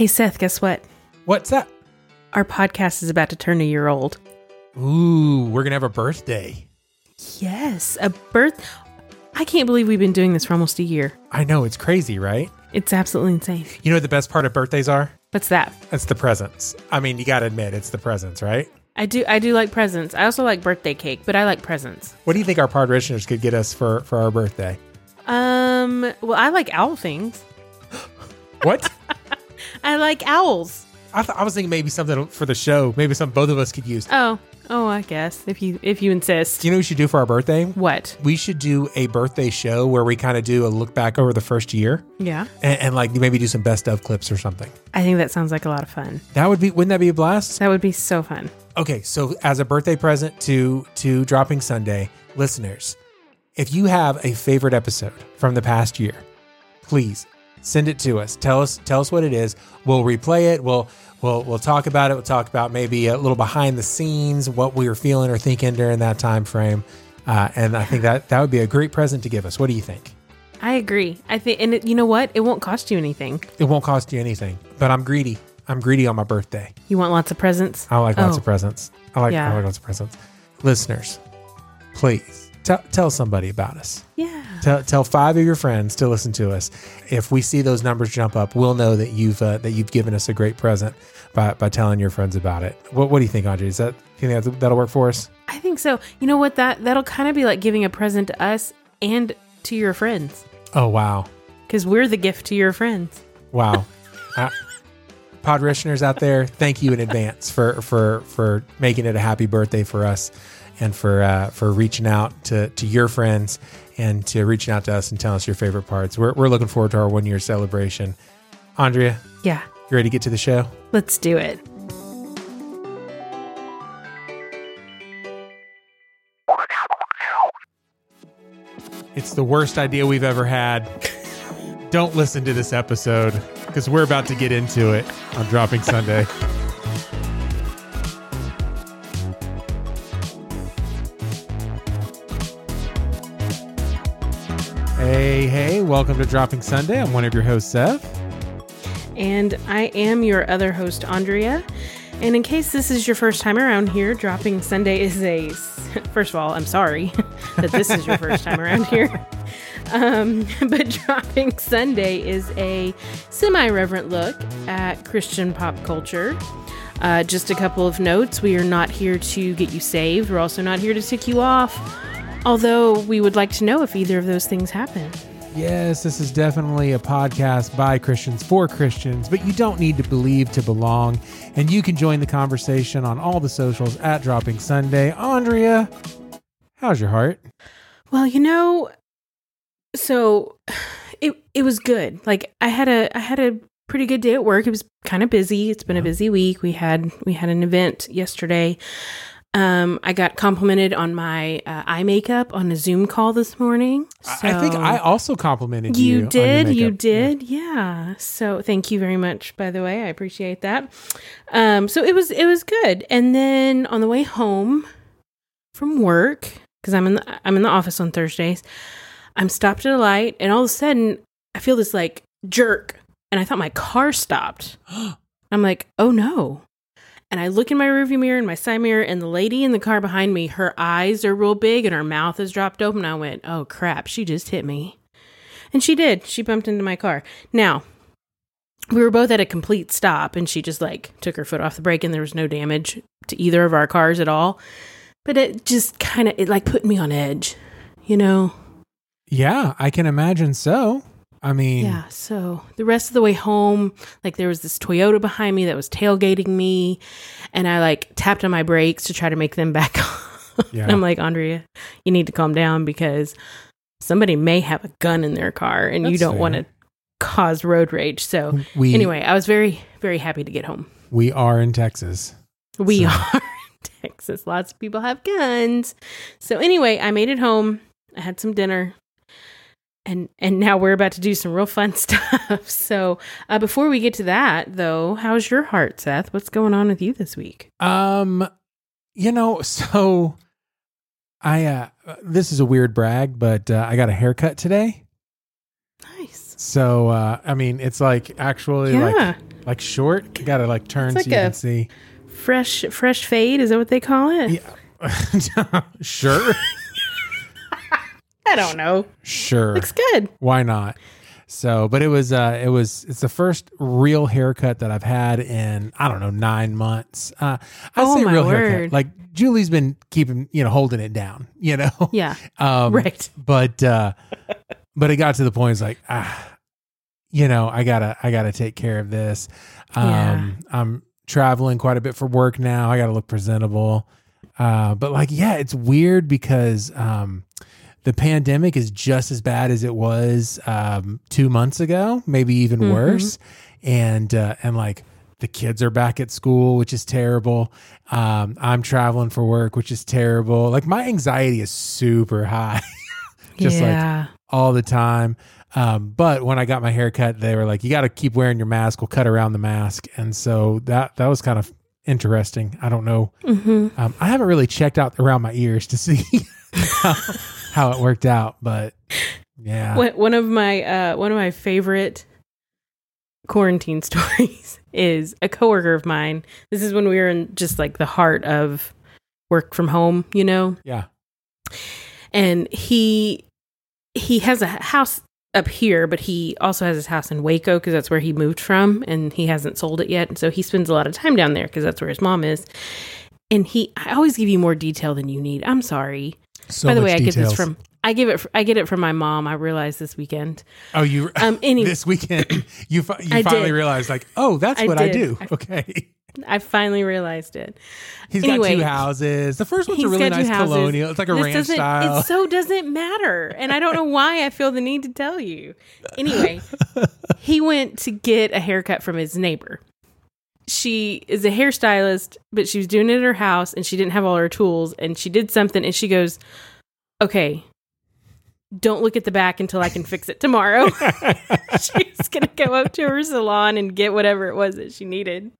Hey, Seth, guess what? What's that? Our podcast is about to turn a year old. Ooh, we're gonna have a birthday. Yes, a birth. I can't believe we've been doing this for almost a year. I know it's crazy, right? It's absolutely insane. You know what the best part of birthdays are? What's that? It's the presents. I mean, you gotta admit, it's the presents, right? I do. I do like presents. I also like birthday cake, but I like presents. What do you think our parishioners could get us for for our birthday? Um. Well, I like owl things. What? I like owls. I, th- I was thinking maybe something for the show. Maybe something both of us could use. Oh. Oh, I guess if you if you insist. Do you know what we should do for our birthday? What? We should do a birthday show where we kind of do a look back over the first year Yeah. and, and like maybe do some best of clips or something. I think that sounds like a lot of fun. That would be wouldn't that be a blast? That would be so fun. Okay, so as a birthday present to to dropping Sunday listeners, if you have a favorite episode from the past year, please send it to us. Tell us tell us what it is. We'll replay it. We'll we'll we'll talk about it. We'll talk about maybe a little behind the scenes, what we were feeling or thinking during that time frame. Uh, and I think that that would be a great present to give us. What do you think? I agree. I think, and it, you know what? It won't cost you anything. It won't cost you anything, but I'm greedy. I'm greedy on my birthday. You want lots of presents? I like lots Oh. of presents. I like Yeah. I like lots of presents. Listeners, please tell tell somebody about us. Yeah. Tell, tell five of your friends to listen to us. If we see those numbers jump up, we'll know that you've uh, that you've given us a great present by, by telling your friends about it. What, what do you think, Andre? Is that do you think that- that'll work for us? I think so. You know what? That that'll kind of be like giving a present to us and to your friends Oh wow, because we're the gift to your friends. wow! uh, Podritioners out there, thank you in advance for for for making it a happy birthday for us, and for uh, for reaching out to to your friends and to reaching out to us and telling us your favorite parts. We're we're looking forward to our one year celebration. Andrea, Yeah. you ready to get to the show? Let's do it. It's the worst idea we've ever had. Don't listen to this episode because we're about to get into it on Dropping Sunday. Hey, hey, welcome to Dropping Sunday. I'm one of your hosts, Seth. And I am your other host, Andrea. And in case this is your first time around here, Dropping Sunday is a. First of all, I'm sorry that this is your first time around here. Um, but Dropping Sunday is a semi reverent look at Christian pop culture. Uh, just a couple of notes. We are not here to get you saved. We're also not here to tick you off. Although we would like to know if either of those things happen. Yes, this is definitely a podcast by Christians for Christians, but you don't need to believe to belong. And you can join the conversation on all the socials at Dropping Sunday. Andrea, how's your heart? Well, you know, so it it was good. Like I had a I had a pretty good day at work. It was kind of busy. It's been a busy week. We had we had an event yesterday. Um, I got complimented on my uh, eye makeup on a Zoom call this morning. I I think I also complimented you. you did, you did, yeah. So thank you very much. By the way, I appreciate that. Um, so it was it was good. And then on the way home from work, because I'm in the I'm in the office on Thursdays, I'm stopped at a light, and all of a sudden I feel this like jerk, and I thought my car stopped. I'm like, oh no. And I look in my rearview mirror and my side mirror, and the lady in the car behind me, her eyes are real big and her mouth is dropped open. I went, oh crap, she just hit me. And she did. She bumped into my car. Now, we were both at a complete stop, and she just like took her foot off the brake, and there was no damage to either of our cars at all. But it just kind of, it like put me on edge, you know? Yeah, I can imagine so. I mean, Yeah. So the rest of the way home, like there was this Toyota behind me that was tailgating me, and I like tapped on my brakes to try to make them back on. Yeah. I'm like, Andrea, you need to calm down because somebody may have a gun in their car, and you don't want to cause road rage. So we anyway, I was very, very happy to get home. we are in Texas. We So- are in Texas. Lots of people have guns. So anyway, I made it home. I had some dinner. And and now we're about to do some real fun stuff. So uh, before we get to that, though, how's your heart, Seth? What's going on with you this week? Um, you know, so I uh this is a weird brag, but uh, I got a haircut today. Nice. So uh I mean, it's like actually Yeah. like like short. Gotta like turn It's so you can see. Fresh fresh fade, is that what they call it? Yeah. sure. I don't know. Sure. Looks good. Why not? So, but it was uh it was it's the first real haircut that I've had in I don't know nine months. Uh, I Oh, say real word. haircut. Like Julie's been keeping you know holding it down. You know. Yeah. Um, Right. But uh, but it got to the point. It's like ah, you know, I gotta I gotta take care of this. Um, Yeah. I'm traveling quite a bit for work now. I gotta look presentable. Uh, but like, yeah, it's weird because um, the pandemic is just as bad as it was um, two months ago, maybe even Mhm. worse. And uh, and like the kids are back at school, which is terrible. Um, I'm traveling for work, which is terrible. Like my anxiety is super high. Just like all the time. Um, but when I got my hair cut, they were like, "You got to keep wearing your mask. We'll cut around the mask." And so that that was kind of interesting. I don't know. hmm Um, I haven't really checked out around my ears to see how, how it worked out, but yeah, One of my uh, one of my favorite quarantine stories is a coworker of mine. This is when we were in just like the heart of work from home, you know, yeah, and he he has a house up here, but he also has his house in Waco because that's where he moved from, and he hasn't sold it yet. And so he spends a lot of time down there because that's where his mom is. And he, I always give you more detail than you need. I'm sorry. So By the way, I get this from I give it I get it from my mom. I realized this weekend. oh you Um, anyway, this weekend you fi- you I finally did. realized like oh that's I what I do. Okay, I finally realized it. he's got two houses. The first one's a really nice colonial. It's like a This ranch style. It so doesn't matter, and I don't know why I feel the need to tell you. Anyway, he went to get a haircut from his neighbor. She is a hairstylist, but she was doing it at her house, and she didn't have all her tools, and she did something, and she goes, "Okay." Don't look at the back until I can fix it tomorrow. She's gonna go up to her salon and get whatever it was that she needed.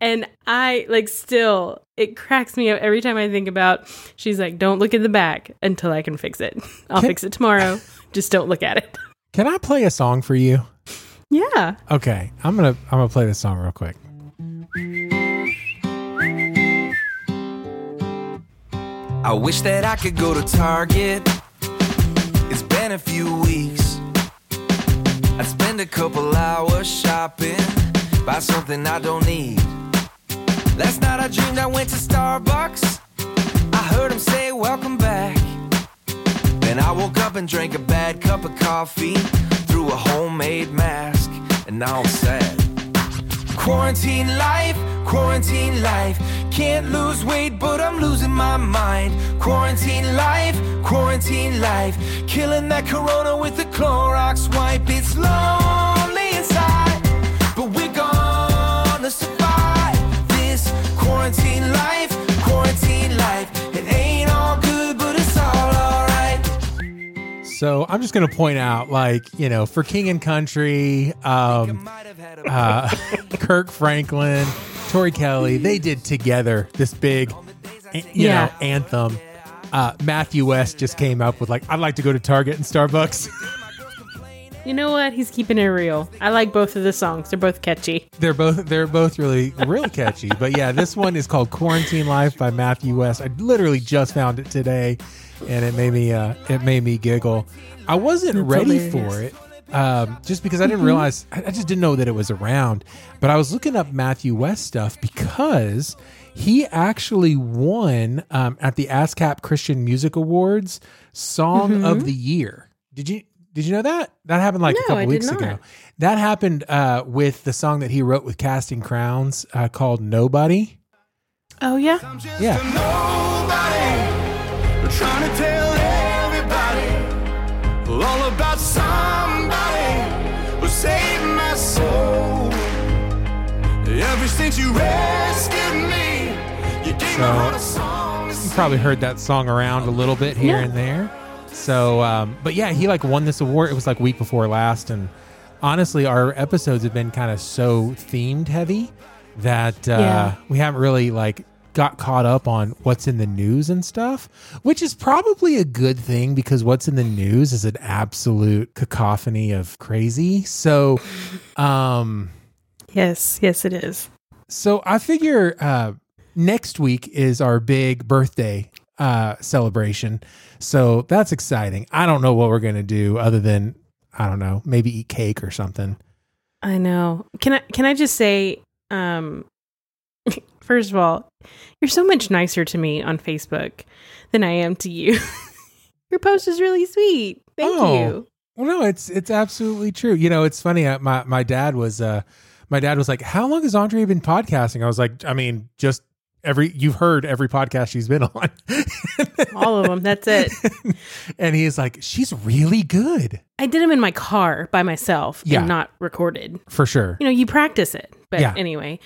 And I like still it cracks me up every time I think about she's like, Don't look at the back until I can fix it. I'll Can- fix it tomorrow. Just don't look at it. Can I play a song for you? Yeah. Okay, I'm gonna I'm gonna play this song real quick. I wish that I could go to Target. It's been a few weeks. I'd spend a couple hours shopping, buy something I don't need. Last night I dreamed I went to Starbucks. I heard him say, Welcome back. Then I woke up and drank a bad cup of coffee, threw a homemade mask, and now I'm sad. Quarantine life, quarantine life. Can't lose weight, but I'm losing my mind. Quarantine life, quarantine life. Killing that corona with a Clorox wipe. It's lonely So I'm just gonna point out, like you know, for King and Country, um, Might have had a uh, Kirk Franklin, Tori Kelly, they did together this big, you Yeah. know, anthem. Uh, Matthew West just came up with like, I'd like to go to Target and Starbucks. You know what? He's keeping it real. I like both of the songs. They're both catchy. they're both they're both really really catchy. But yeah, this one is called Quarantine Life by Matthew West. I literally just found it today, and it made me uh, it made me giggle. I wasn't That's ready hilarious. for it. Um, just because I didn't realize, I I just didn't know that it was around. But I was looking up Matthew West stuff because he actually won um, at the ASCAP Christian Music Awards Song of the Year. Did you did you know that? That happened like a couple I weeks ago. That happened uh, with the song that he wrote with Casting Crowns uh, called Nobody. Oh yeah. I'm just Yeah. A nobody trying to tell everybody all about somebody who saved my soul. Ever since you rescued me, you gave my heart a song. You probably heard that song around a little bit here Yeah. and there. So, um, but yeah, he like won this award. It was like week before last, and honestly, our episodes have been kind of so themed heavy that uh, Yeah. we haven't really like got caught up on what's in the news and stuff, which is probably a good thing because what's in the news is an absolute cacophony of crazy. So, um, Yes, yes, it is. So I figure uh, next week is our big birthday uh, celebration. So that's exciting. I don't know what we're gonna do other than I don't know, maybe eat cake or something. I know. Can I can I just say, um, first of all, you're so much nicer to me on Facebook than I am to you. Your post is really sweet. Thank Oh. you. Well, no, it's it's absolutely true. You know, it's funny. uh, My my dad was uh, my dad was like, "How long has Andre been podcasting?" I was like, "I mean, just every you've heard every podcast she's been on." All of them. That's it. and he's like, "She's really good I did them in my car by myself Yeah. and not recorded. for sure." You know, you practice it. But Yeah. anyway,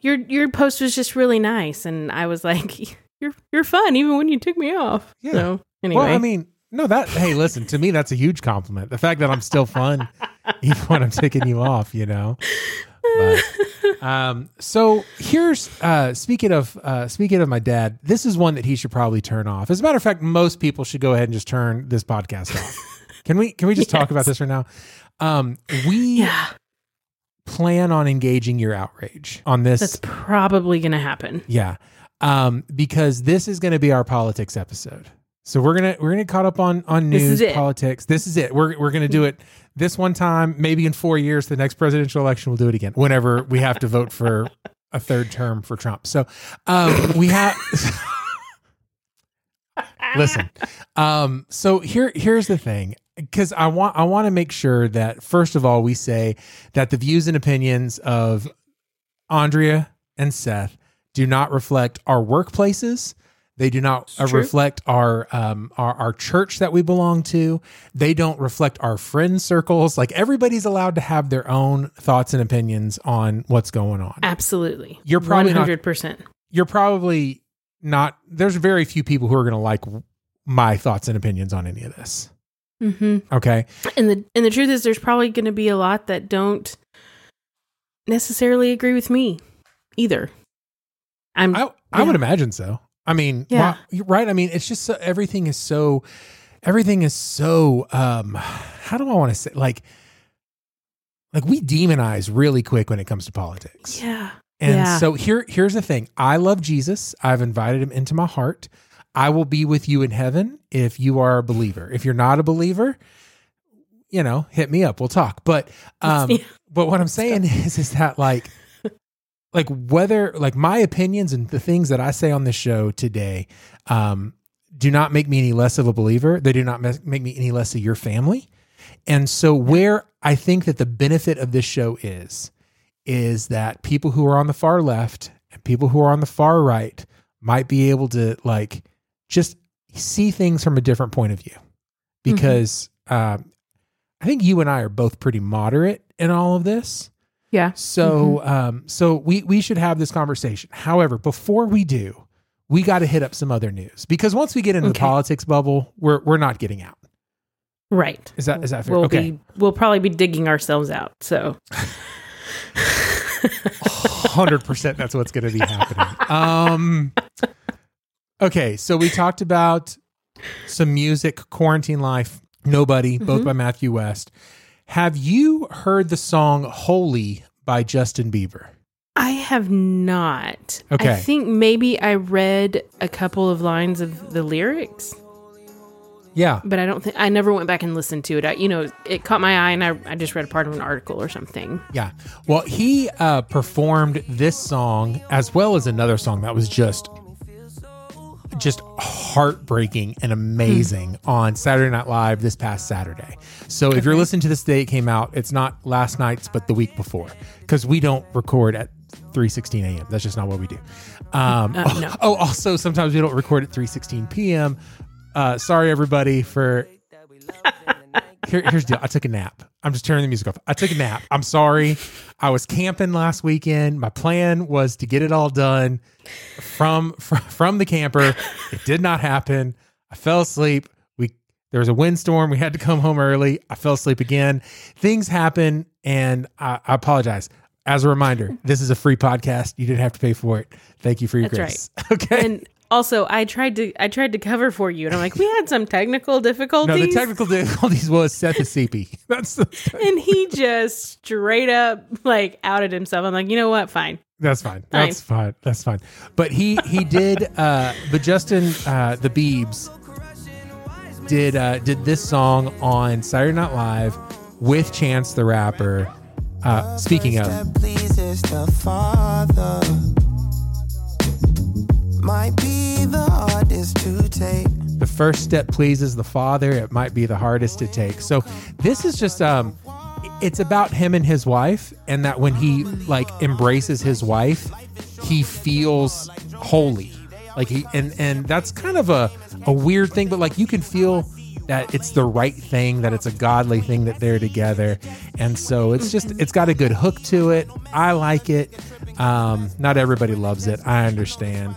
your your post was just really nice, and I was like, "You're you're fun, even when you took me off." Yeah. So anyway, Well, I mean, no, that hey, listen to me, that's a huge compliment. The fact that I'm still fun, even when I'm taking you off, you know. But, um, so here's uh, speaking of uh, speaking of my dad. This is one that he should probably turn off. As a matter of fact, most people should go ahead and just turn this podcast off. Can we can we just talk about this right now? Um, we yeah, plan on engaging your outrage on this. that's probably gonna happen. Yeah. Um, because this is going to be our politics episode. So we're gonna we're gonna get caught up on on news is it. politics. This is it. We're we're gonna do it this one time. Maybe in four years, the next presidential election, we'll do it again. Whenever we have to vote for a third term for Trump. So um, we have. Listen, um, so here here's the thing because I want I want to make sure that first of all we say that the views and opinions of Andrea and Seth do not reflect our workplaces. They do not uh, reflect our, um, our our church that we belong to. They don't reflect our friend circles. Like everybody's allowed to have their own thoughts and opinions on what's going on. Absolutely, You're probably not- hundred percent. You're probably not. There's very few people who are going to like my thoughts and opinions on any of this. Mm-hmm. Okay. And the and the truth is, there's probably going to be a lot that don't necessarily agree with me either. I'm I I would imagine so. I mean, Yeah. why- right. I mean, it's just so, everything is so everything is so um how do I want to say like like we demonize really quick when it comes to politics. yeah, And Yeah. so here here's the thing. I love Jesus. I've invited him into my heart. I will be with you in heaven if you are a believer. If you're not a believer, you know, hit me up. We'll talk. But um Yeah. but what I'm saying is is that like like whether like my opinions and the things that I say on the show today um do not make me any less of a believer. They do not make me any less of your family. And so where I think that the benefit of this show is is that people who are on the far left and people who are on the far right might be able to like just see things from a different point of view because um, I think you and I are both pretty moderate in all of this. yeah. So, um, so we we should have this conversation. However, before we do, we got to hit up some other news because once we get into the politics bubble, we're we're not getting out. Right. Is that is that fair? We'll okay, be we'll probably be digging ourselves out. So hundred percent. That's what's going to be happening. Um, okay, so we talked about some music, quarantine life, nobody, both Mhm. by Matthew West. Have you heard the song "Holy" by Justin Bieber? I have not. Okay. I think maybe I read a couple of lines of the lyrics, Yeah, but I don't think I never went back and listened to it. I, you know, it caught my eye, and I, I just read a part of an article or something. Yeah. Well, he uh, performed this song as well as another song that was just just heartbreaking and amazing on Saturday Night Live this past Saturday. So if you're listening to this day it came out, it's not last night's but the week before because we don't record at 3:16 a.m. That's just not what we do. Um, Uh, no. Oh, also sometimes we don't record at 3:16 p.m. Uh, sorry everybody for here, here's the deal. I took a nap. I'm just turning the music off. I took a nap. I'm sorry. I was camping last weekend. My plan was to get it all done from from, from the camper. It did not happen. I fell asleep. We there was a windstorm. We had to come home early. I fell asleep again. Things happen, and I, I apologize. As a reminder, this is a free podcast. You didn't have to pay for it. Thank you for your That's grace. Okay. And also I tried to I tried to cover for you, and I'm like, we had some technical difficulties. No, the technical difficulties was Seth Asipi. That's the, and he just straight up like outed himself. I'm like, you know what? Fine. that's fine. That's fine. That's fine. But he he did. uh But Justin uh the Biebs did uh did this song on Saturday Night Live with Chance the Rapper. Uh Speaking of, might be the hardest to take. the first step pleases the father it might be the hardest to take. So this is just um it's about him and his wife and that when he like embraces his wife he feels holy. Like he and and that's kind of a a weird thing but like you can feel that it's the right thing that it's a godly thing that they're together. And so it's just it's got a good hook to it. I like it. Um not everybody loves it. I understand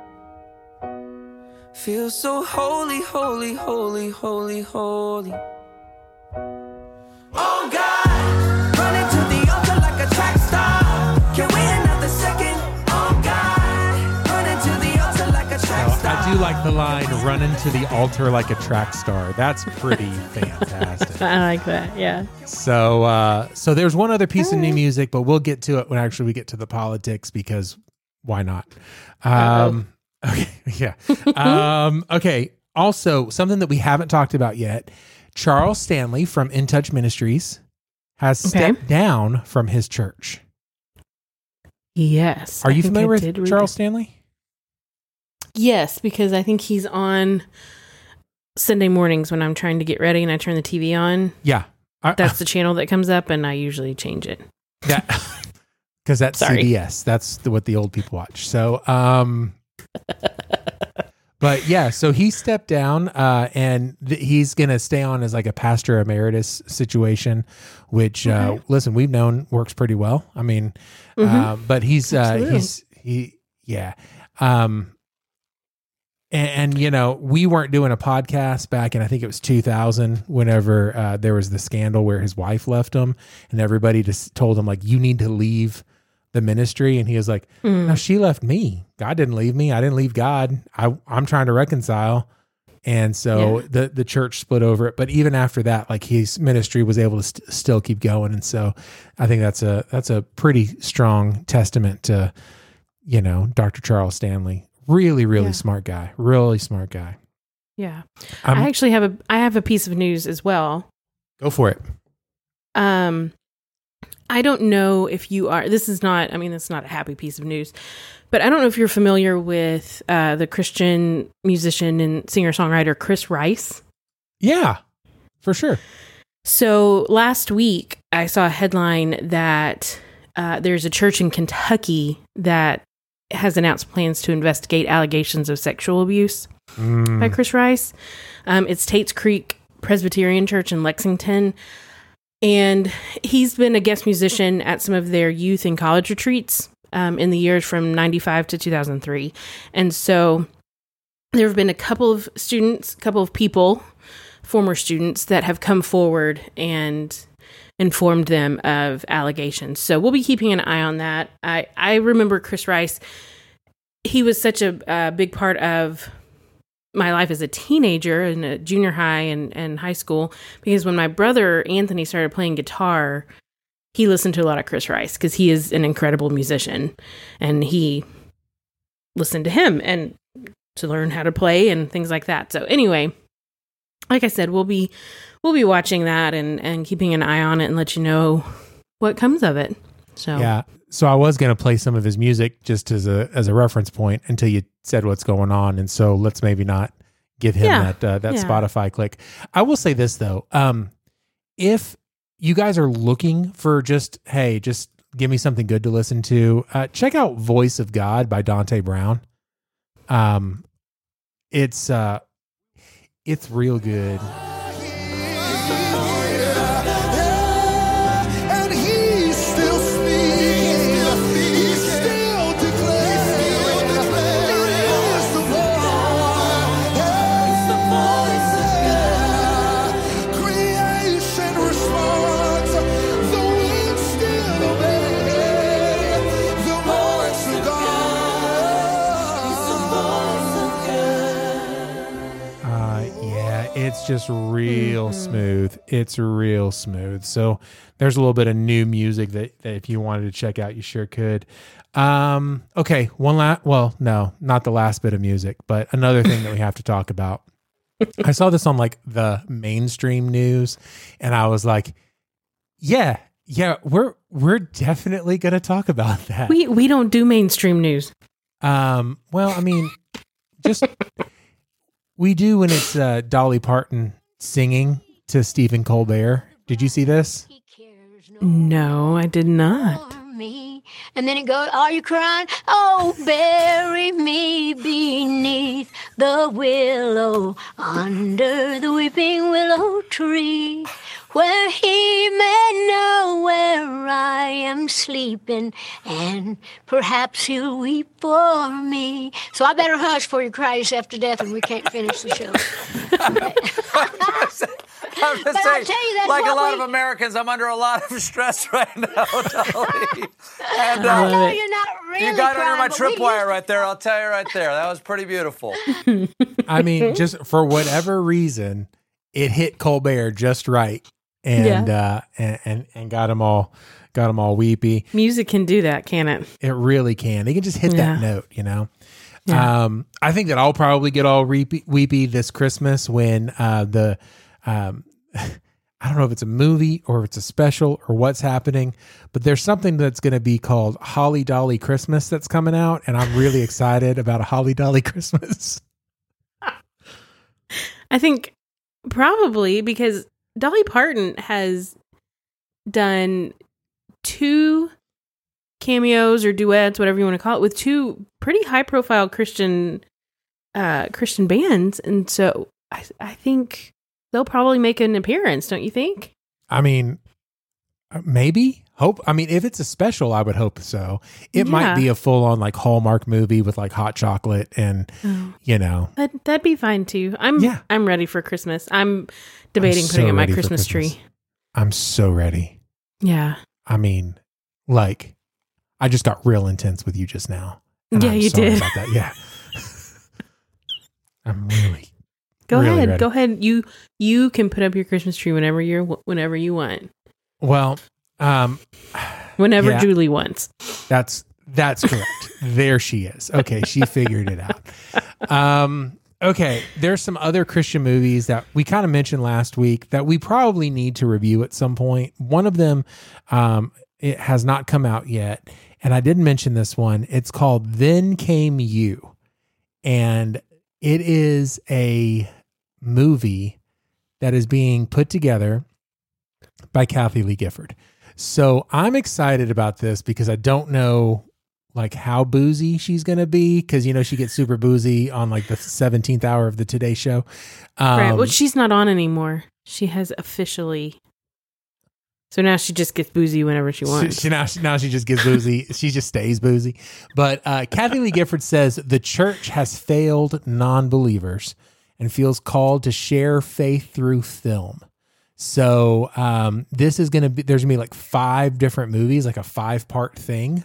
Feel so holy, holy, holy, holy, holy. Oh God, running to the altar like a track star. Can we another second? Oh God, running to the altar like a track Now, star. I do like the line "running to the altar like a track star." That's pretty fantastic. I like that. Yeah. So, uh, so there's one other piece of new music, but we'll get to it when actually we get to the politics because why not? Um, okay, yeah. um, okay. Also, something that we haven't talked about yet: Charles Stanley from In Touch Ministries has Okay. stepped down from his church. Yes. Are I you familiar with Charles. Stanley? Yes, because I think he's on Sunday mornings when I'm trying to get ready and I turn the TV on. Yeah, I- That's the channel that comes up, and I usually change it. that because that's Sorry. CBS. That's the, what the old people watch. So, um, but yeah, so he stepped down, uh, and th- he's gonna stay on as like a pastor emeritus situation, which uh, listen, we've known works pretty well. I mean, uh, but he's uh, he's he yeah. Um, and, and you know we weren't doing a podcast back in I think it was 2000 whenever uh, there was the scandal where his wife left him and everybody just told him like you need to leave the ministry and he was like no she left me God didn't leave me I didn't leave God I I'm trying to reconcile and so Yeah. the the church split over it but even after that like his ministry was able to st- still keep going and so I think that's a that's a pretty strong testament to you know Dr. Charles Stanley really really Yeah. smart guy really smart guy Yeah. Um, I actually have a I have a piece of news as well. go for it Um, I don't know if you are. This is not. I mean, it's not a happy piece of news, but I don't know if you're familiar with uh, the Christian musician and singer songwriter Chris Rice. yeah for sure So last week, I saw a headline that uh, there's a church in Kentucky that has announced plans to investigate allegations of sexual abuse Mm, by Chris Rice. Um, it's Tate's Creek Presbyterian Church in Lexington. And he's been a guest musician at some of their youth and college retreats um, in the years from 95 to 2003. And so there have been a couple of students, a couple of people, former students, that have come forward and informed them of allegations. So we'll be keeping an eye on that. I, I remember Chris Rice. He was such a, a big part of my life as a teenager in a junior high and, and high school because when my brother Anthony started playing guitar, he listened to a lot of Chris Rice because he is an incredible musician and he listened to him and to learn how to play and things like that. So anyway, like I said, we'll be we'll be watching that and, and keeping an eye on it and let you know what comes of it. So yeah so I was going to play some of his music just as a as a reference point until you said what's going on. And so let's maybe not give him Yeah, that uh, that yeah. Spotify click. I will say this though. Um if you guys are looking for just hey just give me something good to listen to uh, check out Voice of God by Dante Bowe. Um it's uh it's real good. It's just real smooth. It's real smooth. So there's a little bit of new music that, that if you wanted to check out, you sure could. Um, okay, one last. Well, no, not the last bit of music, but another thing that we have to talk about. I saw this on like the mainstream news, and I was like, "Yeah, yeah, we're we're definitely gonna talk about that." We we don't do mainstream news. Um, well, I mean, just we do when it's uh, Dolly Parton singing to Stephen Colbert. Did you see this? No, I did not. me. And then it goes, Are you crying? Oh, bury me beneath the willow, under the weeping willow tree, where he may know where I am sleeping, and perhaps he'll weep for me. So I better hush before you cry yourself to death and we can't finish the show. I'm just But I'll saying, tell you, that's like a lot we- of Americans, I'm under a lot of stress right now, Dolly. and uh, love No, you're not really you got under crying, my tripwire right there. I'll tell you right there. That was pretty beautiful. I mean, just for whatever reason, it hit Colbert just right, and uh, and, and and got them all got them all weepy. Music can do that, can it? It really can. They can just hit that note, you know. Yeah. Um, I think that I'll probably get all weepy, weepy this Christmas when uh, the um, I don't know if it's a movie or if it's a special or what's happening, but there's something that's going to be called Holly Dolly Christmas that's coming out, and I'm really excited about a Holly Dolly Christmas. I think probably because Dolly Parton has done two cameos or duets, whatever you want to call it, with two pretty high profile Christian uh Christian bands. And so I I think they'll probably make an appearance, don't you think? I mean, uh, maybe hope. I mean, if it's a special, I would hope so. It might be a full on like Hallmark movie with like hot chocolate and you know. That that'd be fine too. I'm Yeah. I'm ready for Christmas. I'm debating so putting up my Christmas, Christmas. tree. I'm so ready. Yeah. I mean, like, I just got real intense with you just now. Yeah, I'm you did. About that. Yeah. I'm really. Go really ahead. ready. Go ahead. You you can put up your Christmas tree whenever you're whenever you want. Well, um, Whenever Yeah. Julie wants. That's that's correct. there she is. Okay, she figured it out. Um, okay, there's some other Christian movies that we kind of mentioned last week that we probably need to review at some point. One of them, um, it has not come out yet, and I didn't mention this one. It's called Then Came You, and it is a movie that is being put together by Kathie Lee Gifford. So I'm excited about this because I don't know like how boozy she's gonna be because you know she gets super boozy on like the 17th hour of the Today Show. Um, right. Well, she's not on anymore. She has officially. So now she just gets boozy whenever she she, wants. she- now, she, now she just gets boozy. she just stays boozy. But uh, Kathie Lee Gifford says the church has failed non-believers and feels called to share faith through film. So um, this is going to be there's going to be like five different movies, like a five part thing.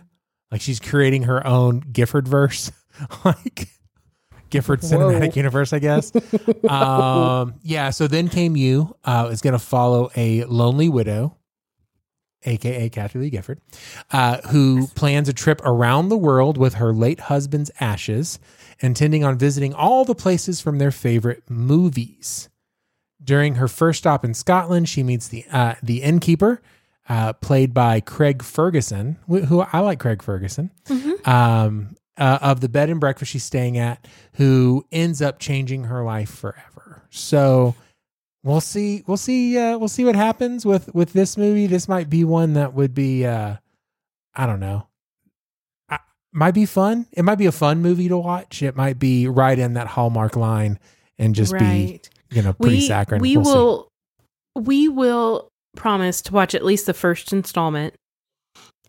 Like she's creating her own Gifford verse, like Gifford cinematic universe, I guess. um, yeah. So then came you. Uh, is going to follow a lonely widow, aka Kathie Lee Gifford, uh, who plans a trip around the world with her late husband's ashes, intending on visiting all the places from their favorite movies. During her first stop in Scotland, she meets the uh, the innkeeper, uh, played by Craig Ferguson, wh- who I like Craig Ferguson, um, uh, of the bed and breakfast she's staying at, who ends up changing her life forever. So we'll see. We'll see. Uh, we'll see what happens with with this movie. This might be one that would be. Uh, I don't know. I, might be fun. It might be a fun movie to watch. It might be right in that Hallmark line and just be you know pretty we saccharine. we We'll see. will we will promise to watch at least the first installment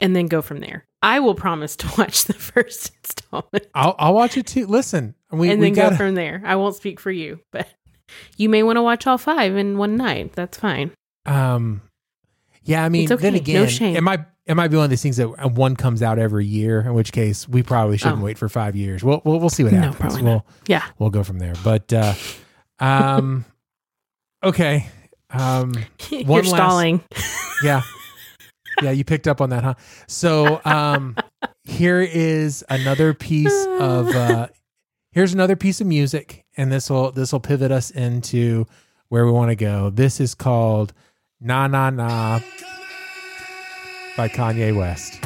and then go from there. I will promise to watch the first installment I'll I'll watch it too. Listen, we and we then got go from there. I won't speak for you, but you may want to watch all five in one night. That's fine. um. Yeah, I mean, It's okay. then No shame. it might it might be one of these things that uh, one comes out every year. In which case, we probably shouldn't Oh. wait for five years. We'll we'll, we'll see what No, happens. probably we'll. Yeah. we'll go from there. But uh, um, okay. Um, You're One last- stalling. yeah, yeah, you picked up on that, huh? So um, here is another piece of uh, here's another piece of music, and this will this will pivot us into where we want to go. This is called "Na Na Na" by Kanye West.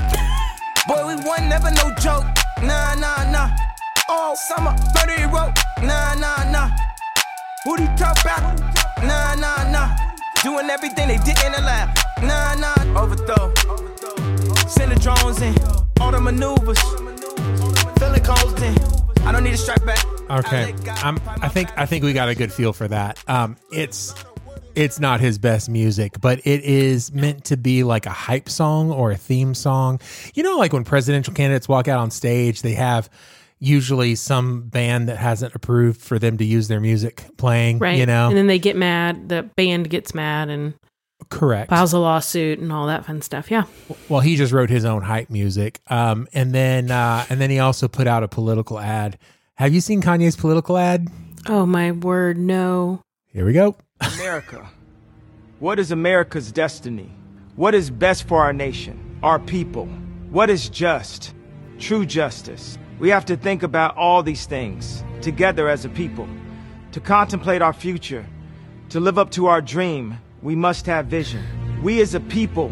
Boy, we won, never no joke. Nah, nah, nah. All summer, murder he wrote. Nah, nah, nah. Who he talk about? Nah, nah, nah. Doing everything they didn't allow. Nah, nah. Overthrow. Send the drones in. All the maneuvers. Feeling cold in. I don't need a strike back. Okay, I'm, I think I think we got a good feel for that. Um, it's it's not his best music, but it is meant to be like a hype song or a theme song. You know, like when presidential candidates walk out on stage, they have usually some band that hasn't approved for them to use their music playing. Right. You know, And then they get mad. The band gets mad and correct. files a lawsuit and all that fun stuff. Yeah. Well, he just wrote his own hype music, um, and then uh, and then he also put out a political ad. Have you seen Kanye's political ad? Oh, my word. No. Here we go. America. What is America's destiny? What is best for our nation, our people? What is just? True justice. We have to think about all these things together as a people. To contemplate our future, to live up to our dream, we must have vision. We as a people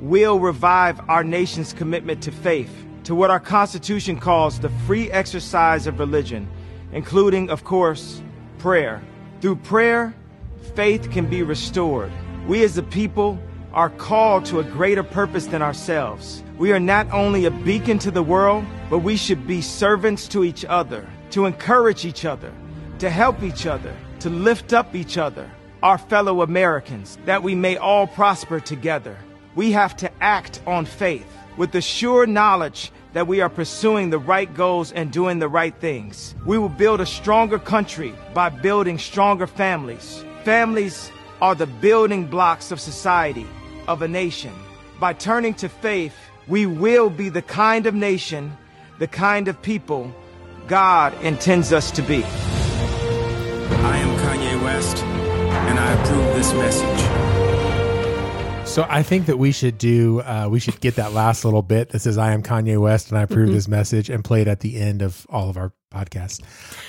will revive our nation's commitment to faith, to what our Constitution calls the free exercise of religion, including, of course, prayer. Through prayer, faith can be restored. We as a people are called to a greater purpose than ourselves. We are not only a beacon to the world, but we should be servants to each other, to encourage each other, to help each other, to lift up each other, our fellow Americans, that we may all prosper together. We have to act on faith with the sure knowledge that we are pursuing the right goals and doing the right things. We will build a stronger country by building stronger families. Families are the building blocks of society, of a nation. By turning to faith, we will be the kind of nation, the kind of people God intends us to be. I am Kanye West, and I approve this message. So I think that we should do uh, we should get that last little bit that says I am Kanye West and I approve Mhm. this message and play it at the end of all of our podcasts.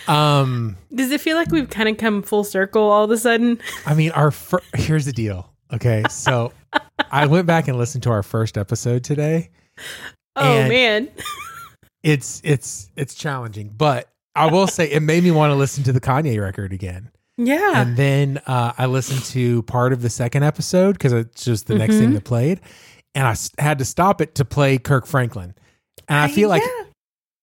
Um, Does it feel like we've kind of come full circle all of a sudden? I mean, our fir- here's the deal. Okay, so I went back and listened to our first episode today. Oh, man. It's it's it's challenging, but I will say it made me want to listen to the Kanye record again. Yeah. And then uh, I listened to part of the second episode because it's just the next thing Mhm. that played, and I had to stop it to play Kirk Franklin. And I feel like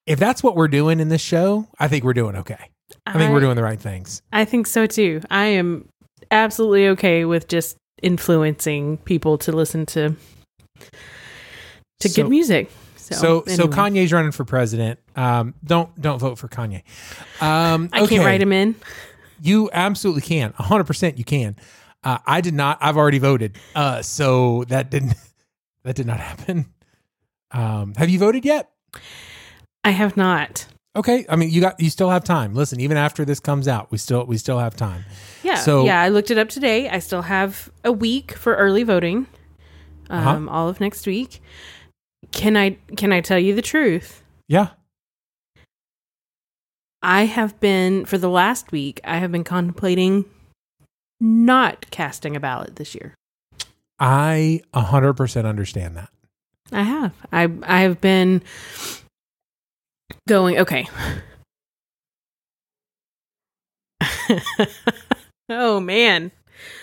if that's what we're doing in this show, I think we're doing okay. I think we're doing the right things. I think so too. I am absolutely okay with just influencing people to listen to to So- good music. So So so. Kanye's running for president. Um, don't don't vote for Kanye. Um, I can't write him in. You absolutely can. hundred percent, you can. Uh, I did not. I've already voted. Uh, so that didn't that did not happen. Um, have you voted yet? I have not. Okay. I mean, you got you still have time. Listen, even after this comes out, we still we still have time. Yeah. So yeah, I looked it up today. I still have a week for early voting. Uh-huh. Um, all of next week. Can I can I tell you the truth? yeah. I have been for the last week. I have been contemplating not casting a ballot this year. I hundred percent understand that. I have. I I have been going okay. oh man.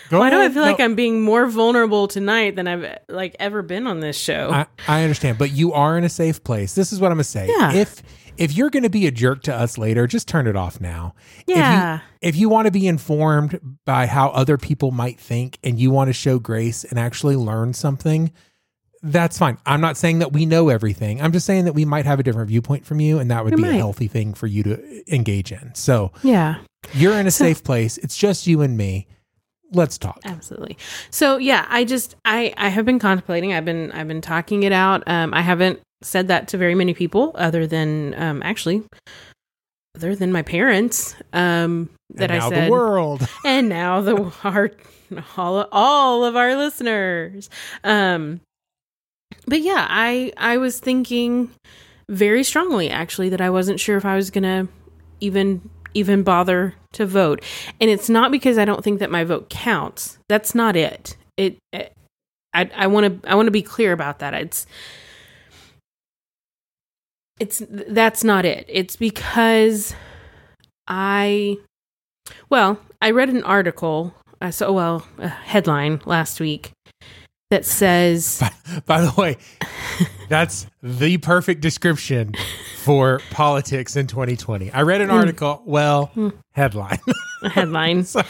Go Why do I ahead. feel like I'm being more vulnerable tonight than I've like ever been on this show? I, I understand, but you are in a safe place. This is what I'm gonna say. Yeah. If if you're to be a jerk to us later, just turn it off now. Yeah. If you, if you want to be informed by how other people might think and you want to show grace and actually learn something, that's fine. I'm not saying that we know everything. I'm just saying that we might have a different viewpoint from you, and that would be a healthy thing for you to engage in. So Yeah. you're in a safe place. It's just you and me. Let's talk. Absolutely. So yeah, I just I I have been contemplating. I've been I've been talking it out. Um, I haven't said that to very many people, other than um, actually, other than my parents. Um, that and now I said, the world. and now the our all all of our listeners. Um, but yeah, I I was thinking very strongly actually that I wasn't sure if I was gonna even even bother to vote, and it's not because I don't think that my vote counts. That's not it. It. it I I want to I want to be clear about that. It's it's that's not it. It's because I well, I read an article, uh, so well, a headline last week that says By the way, that's the perfect description for politics in 2020. I read an article, well, headline. a headline so,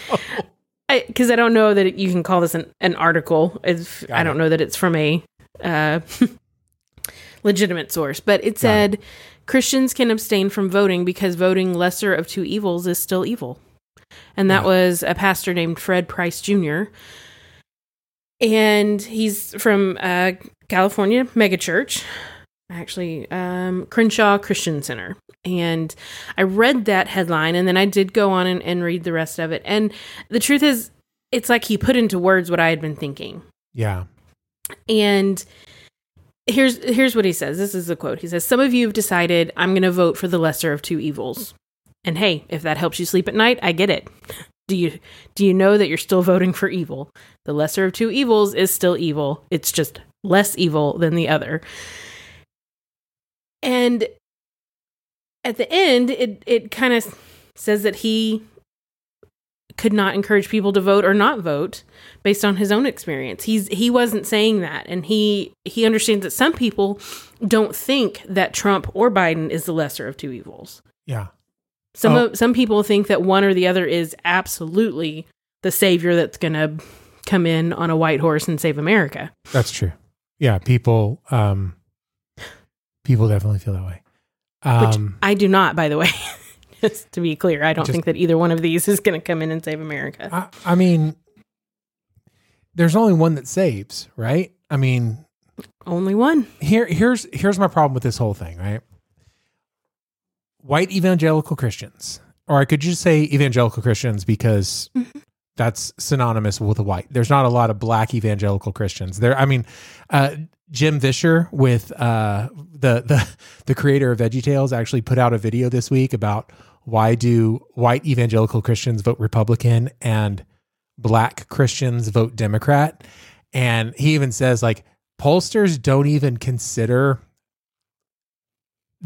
because I, don't know that you can call this an, an article. If I don't it. know that it's from a uh, legitimate source, but it said Christians can abstain from voting because voting lesser of two evils is still evil, and that was a pastor named Fred Price Jr. And he's from uh, California megachurch, actually um, Crenshaw Christian Center. And I read that headline, and then I did go on and, and read the rest of it. And the truth is, it's like he put into words what I had been thinking. yeah. And here's here's what he says. This is a quote. He says, "Some of you have decided I'm going to vote for the lesser of two evils. And hey, if that helps you sleep at night, I get it. Do you do you know that you're still voting for evil? The lesser of two evils is still evil. It's just less evil than the other." And at the end, it it kind of says that he could not encourage people to vote or not vote based on his own experience. He's he wasn't saying that and he he understands that some people don't think that Trump or Biden is the lesser of two evils. Yeah. Some Oh. of, some people think that one or the other is absolutely the savior that's going to come in on a white horse and save America. That's true. Yeah. People, um, people definitely feel that way. Which Um, I do not, by the way. Just to be clear, I don't Just- think that either one of these is going to come in and save America. I, I mean, there's only one that saves, right? I mean, Only one. here here's here's my problem with this whole thing, right? White evangelical Christians, or I could just say evangelical Christians because that's synonymous with white. There's not a lot of black evangelical Christians. There, I mean, uh, Jim Vischer with uh, the the the creator of VeggieTales actually put out a video this week about why do white evangelical Christians vote Republican and black Christians vote Democrat, and he even says like pollsters don't even consider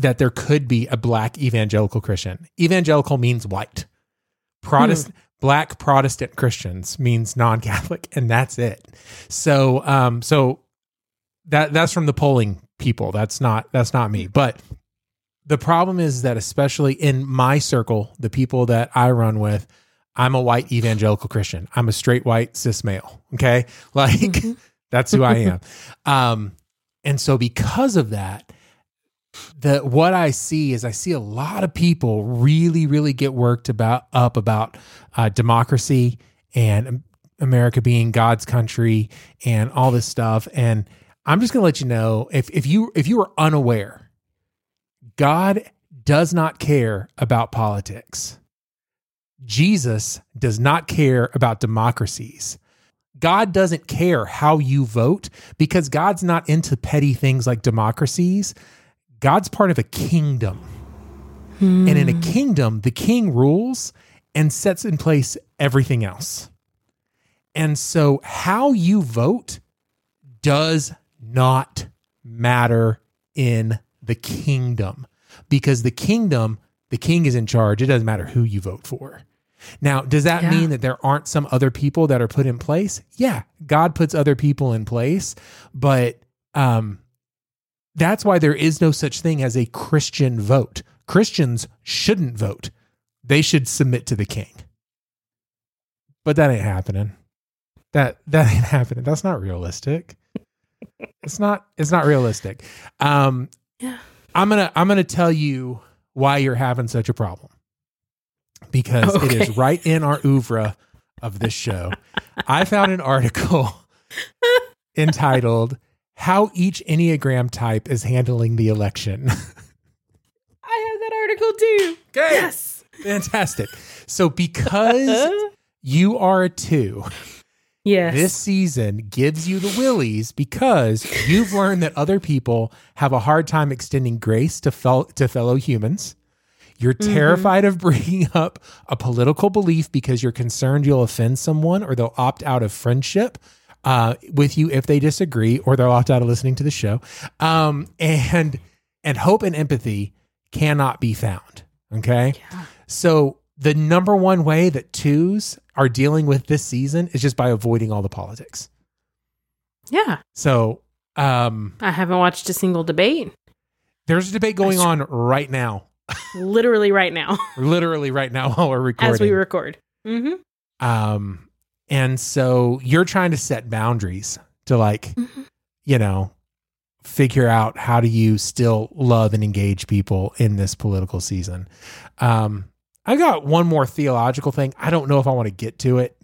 that there could be a black evangelical Christian. Evangelical means white. Protestant black Protestant Christians means non-Catholic and that's it. So um so that that's from the polling people. That's not that's not me. But the problem is that especially in my circle, the people that I run with, I'm a white evangelical Christian. I'm a straight white cis male. Okay. Like that's who I am. Um, and so because of that, the what I see is I see a lot of people really, really get worked about up about uh, democracy and America being God's country and all this stuff. And I'm just gonna let you know if if you if you were unaware, God does not care about politics. Jesus does not care about democracies. God doesn't care how you vote because God's not into petty things like democracies. God's part of a kingdom. And in a kingdom, the king rules and sets in place everything else. And so, how you vote does not matter in the kingdom because the kingdom, the king is in charge. It doesn't matter who you vote for. Now, does that Yeah. mean that there aren't some other people that are put in place? Yeah, God puts other people in place, but um, that's why there is no such thing as a Christian vote. Christians shouldn't vote. They should submit to the king. But that ain't happening. That that ain't happening. That's not realistic. it's not it's not realistic. Um Yeah. I'm to I'm going to tell you why you're having such a problem. Because it is right in our oeuvre of this show. I found an article entitled How Each Enneagram Type is Handling the Election. I have that article too. Okay. Yes. Fantastic. So because you are a 2, Yes. this season gives you the willies because you've learned that other people have a hard time extending grace to fel- to fellow humans. You're Mm-hmm. terrified of bringing up a political belief because you're concerned you'll offend someone or they'll opt out of friendship uh, with you if they disagree or they're opt out of listening to the show. Um, and and hope and empathy cannot be found. Okay. So the number one way that twos are dealing with this season is just by avoiding all the politics. yeah. So um, I haven't watched a single debate. there's a debate going on right now, Literally right now literally right now while we're recording. as we record. Mm-hmm. um, and so you're trying to set boundaries to like, Mhm. you know, figure out how do you still love and engage people in this political season. Um, I got one more theological thing. I don't know if I want to get to it.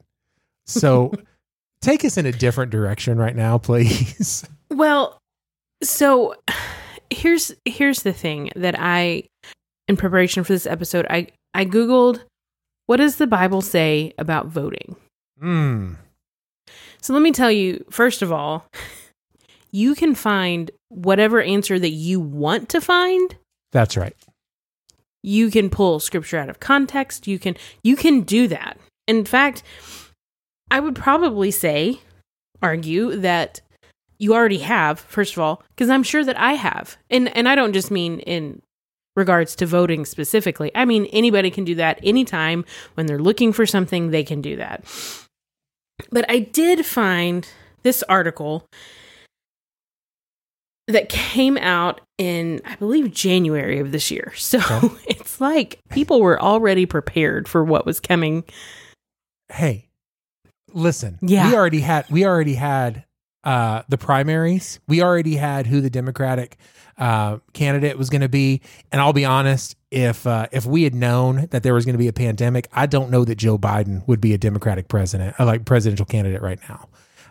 So take us in a different direction right now, please. Well, so here's here's the thing that I in preparation for this episode, I I googled what does the Bible say about voting? Hmm. So let me tell you, first of all, you can find whatever answer that you want to find. That's right. You can pull scripture out of context. You can you can do that. In fact, I would probably say argue that you already have, first of all, because I'm sure that I have. And and I don't just mean in regards to voting specifically. I mean anybody can do that anytime when they're looking for something, they can do that. But I did find this article that came out in I believe January of this year. So Okay. it's like people were already prepared for what was coming. Hey, listen. Yeah. We already had we already had uh the primaries. We already had who the Democratic uh candidate was going to be. And I'll be honest, if uh if we had known that there was going to be a pandemic, I don't know that Joe Biden would be a Democratic president, uh, like presidential candidate right now.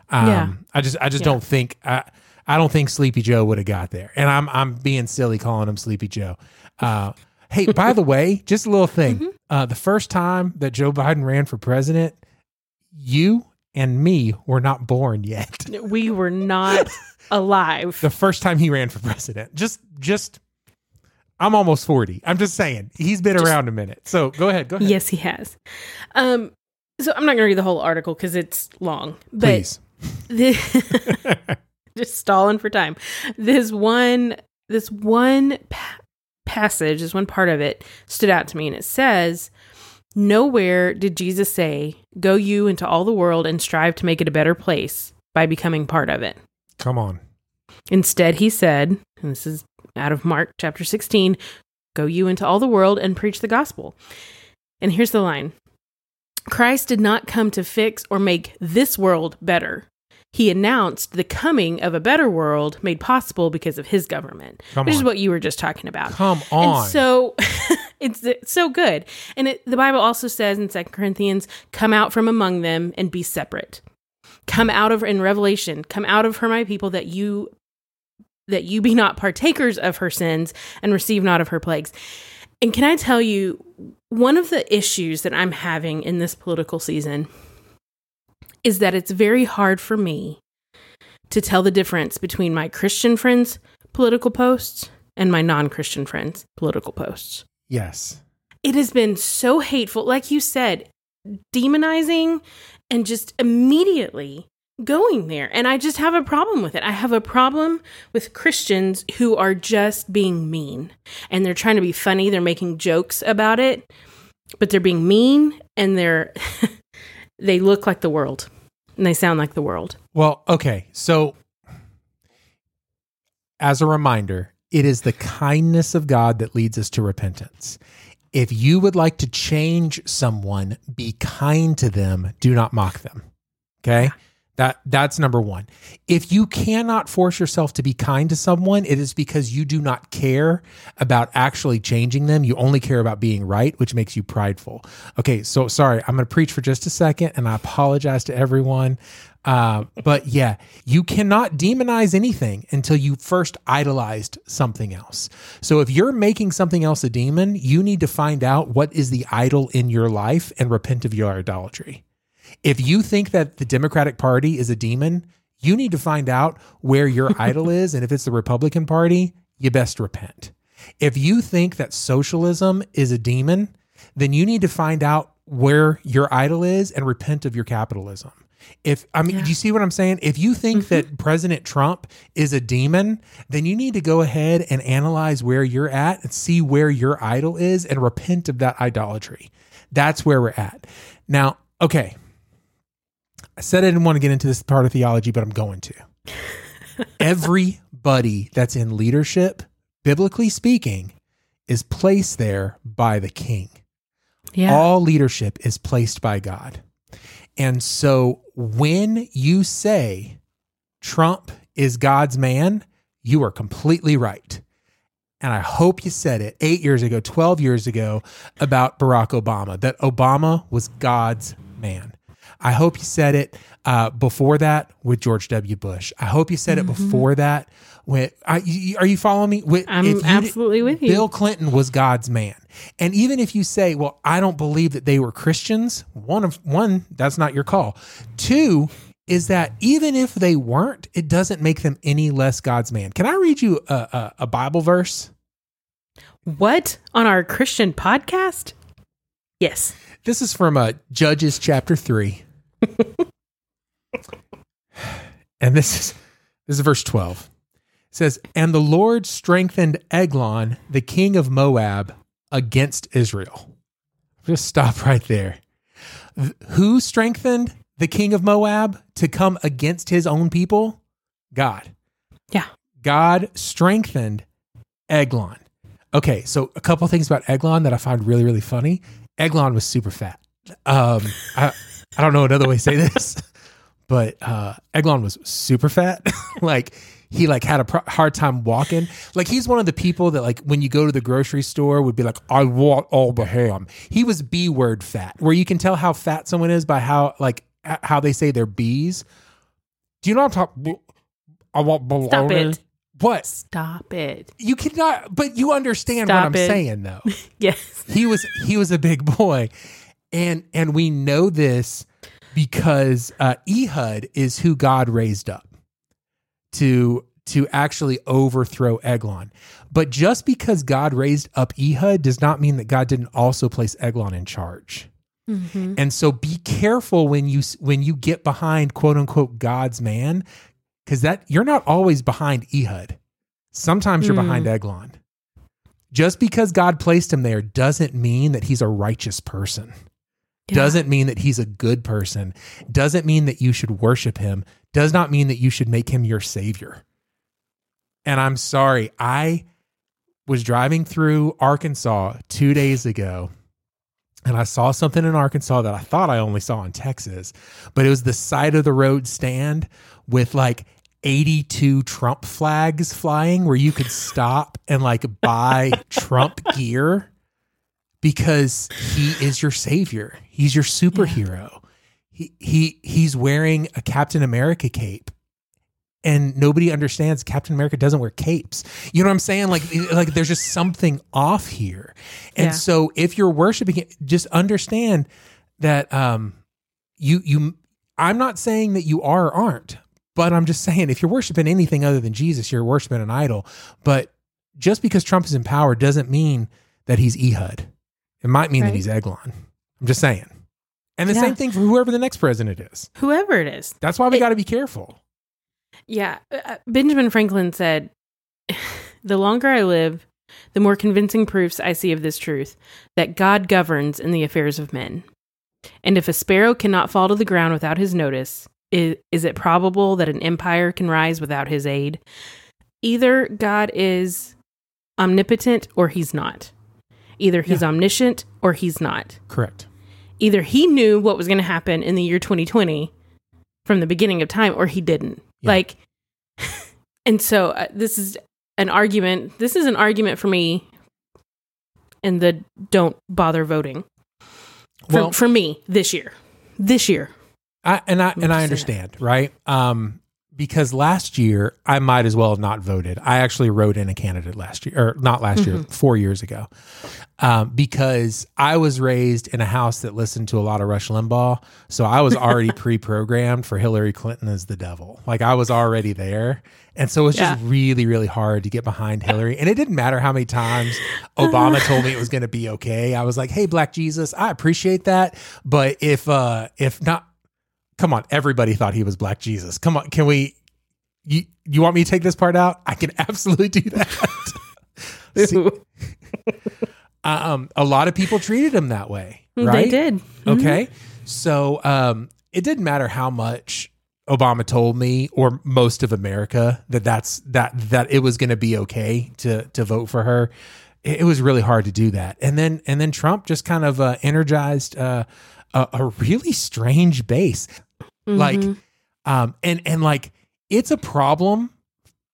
Um Yeah. I just I just Yeah. don't think I I don't think Sleepy Joe would have got there. And I'm I'm being silly calling him Sleepy Joe. Uh Hey, by the way, just a little thing. Mm-hmm. Uh, the first time that Joe Biden ran for president, you and me were not born yet. We were not alive. The first time he ran for president. Just, just, I'm almost 40. I'm just saying, he's been around a minute. So go ahead. Go ahead. Yes, he has. Um, so I'm not going to read the whole article because it's long. But Please. the- just stalling for time. This one, this one pa- passage, this one part of it stood out to me, and it says, "Nowhere did Jesus say, "Go you into all the world and strive to make it a better place by becoming part of it." Come on. Instead, he said, and this is out of Mark chapter 16 Go you into all the world and preach the gospel. And here's the line Christ did not come to fix or make this world better. He announced the coming of a better world made possible because of his government, Come which is what you were just talking about. Come on. And so it's, so good. And it, the Bible also says in 2 Corinthians, come out from among them and be separate. Come out of in Revelation, come out of her my people that you that you be not partakers of her sins and receive not of her plagues. And can I tell you one of the issues that I'm having in this political season is that it's very hard for me to tell the difference between my Christian friends' political posts and my non Christian friends' political posts. Yes. It has been so hateful, like you said, demonizing and just immediately going there. And I just have a problem with it. I have a problem with Christians who are just being mean and they're trying to be funny. They're making jokes about it, but they're being mean and they're, they look like the world and they sound like the world. Well, okay. So, as a reminder, it is the kindness of God that leads us to repentance. If you would like to change someone, be kind to them, do not mock them. Okay? That that's number 1. If you cannot force yourself to be kind to someone, it is because you do not care about actually changing them. You only care about being right, which makes you prideful. Okay, so sorry, I'm going to preach for just a second and I apologize to everyone. Uh, but yeah, you cannot demonize anything until you first idolized something else. So if you're making something else a demon, you need to find out what is the idol in your life and repent of your idolatry. If you think that the Democratic Party is a demon, you need to find out where your idol is. And if it's the Republican Party, you best repent. If you think that socialism is a demon, then you need to find out where your idol is and repent of your capitalism. If I mean, do you see what I'm saying? If you think mm-hmm. that President Trump is a demon, then you need to go ahead and analyze where you're at and see where your idol is and repent of that idolatry. That's where we're at. Now, okay. I said I didn't want to get into this part of theology, but I'm going to. Everybody that's in leadership, biblically speaking, is placed there by the king. Yeah. All leadership is placed by God. And so when you say Trump is God's man, you are completely right. And I hope you said it eight years ago, 12 years ago about Barack Obama, that Obama was God's man. I hope you said it uh, before that with George W. Bush. I hope you said it before that. When I, you, are you following me? With, I'm you, absolutely with you. Bill Clinton was God's man, and even if you say, "Well, I don't believe that they were Christians," one of one, that's not your call. Two is that even if they weren't, it doesn't make them any less God's man. Can I read you a, a, a Bible verse? What on our Christian podcast? Yes. This is from uh, Judges chapter three. and this is this is verse 12 says, "And the Lord strengthened Eglon, the king of Moab, against Israel." Just stop right there. Th- Who strengthened the king of Moab to come against his own people? God. Yeah. God strengthened Eglon. Okay, so a couple things about Eglon that I find really, really funny. Eglon was super fat. Um, I, I don't know another way to say this, but uh, Eglon was super fat. like he like had a pro- hard time walking. Like he's one of the people that like when you go to the grocery store would be like, I want all the ham. He was B word fat, where you can tell how fat someone is by how like h- how they say they're bees. Do you know what I'm talking? I want bologna. Stop it. What? Stop it. You cannot, but you understand Stop what I'm it. saying, though. Yes. he was he was a big boy, and and we know this because uh, Ehud is who God raised up to to actually overthrow Eglon. But just because God raised up Ehud does not mean that God didn't also place Eglon in charge. Mm-hmm. And so be careful when you when you get behind quote unquote God's man cuz that you're not always behind Ehud. Sometimes you're behind mm. Eglon. Just because God placed him there doesn't mean that he's a righteous person. Doesn't mean that he's a good person. Doesn't mean that you should worship him. Does not mean that you should make him your savior. And I'm sorry, I was driving through Arkansas 2 days ago and I saw something in Arkansas that I thought I only saw in Texas, but it was the side of the road stand with like 82 Trump flags flying where you could stop and like buy Trump gear because he is your savior. He's your superhero. He he he's wearing a Captain America cape and nobody understands Captain America doesn't wear capes. You know what I'm saying? Like, like there's just something off here. And Yeah. so if you're worshiping it, just understand that um you you I'm not saying that you are or aren't, but I'm just saying if you're worshiping anything other than Jesus, you're worshiping an idol. But just because Trump is in power doesn't mean that he's Ehud. It might mean that he's Eglon. I'm just saying. And the Yeah. same thing for whoever the next president is. Whoever it is. That's why we got to be careful. Yeah. uh, Benjamin Franklin said, The longer I live, the more convincing proofs I see of this truth that God governs in the affairs of men. And if a sparrow cannot fall to the ground without his notice, is, is it probable that an empire can rise without his aid? Either God is omnipotent or he's not. Either he's omniscient or he's not. Correct. Either he knew what was going to happen in the year 2020 from the beginning of time or he didn't. Yeah. Like, and so uh, this is an argument. This is an argument for me in the don't bother voting. For, Well- for me this year. This year. I, and I and I understand, right? Um, because last year I might as well have not voted. I actually wrote in a candidate last year, or not last year, four years ago, um, because I was raised in a house that listened to a lot of Rush Limbaugh, so I was already pre-programmed for Hillary Clinton as the devil. Like I was already there, and so it's just Yeah. really, really hard to get behind Hillary. And it didn't matter how many times Obama told me it was going to be okay. I was like, "Hey, Black Jesus, I appreciate that, but if uh, if not." Come on everybody thought he was black jesus. Come on can we you you want me to take this part out? I can absolutely do that. See, um a lot of people treated him that way right? They did. okay. So um it didn't matter how much obama told me or most of america that that's that that it was going to be okay to to vote for her. It, it was really hard to do that. And then and then trump just kind of uh, energized uh a, a really strange base like um and and like it's a problem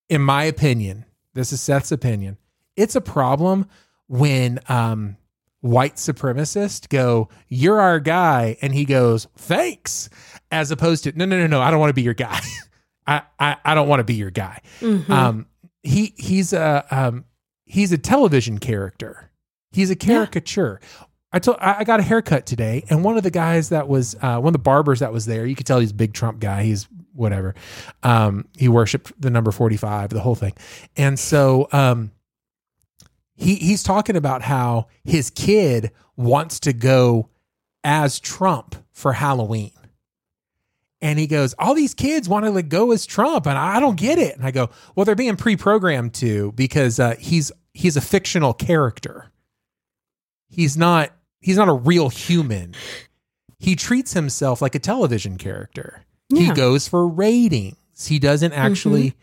in my opinion this is seth's opinion it's a problem when um white supremacists go you're our guy and he goes thanks as opposed to no no no no i don't want to be your guy. I, I i don't want to be your guy. Um he he's a um he's a television character. He's a caricature I told I got a haircut today, and one of the guys that was uh, one of the barbers that was there, you could tell he's a big Trump guy. He's whatever. Um, he worshipped the number forty five, the whole thing, and so um, he he's talking about how his kid wants to go as Trump for Halloween. And he goes, all these kids want to like go as Trump, and I don't get it. And I go, well, they're being pre-programmed to because uh, he's he's a fictional character. He's not he's not a real human. He treats himself like a television character. He goes for ratings. He doesn't mm-hmm. actually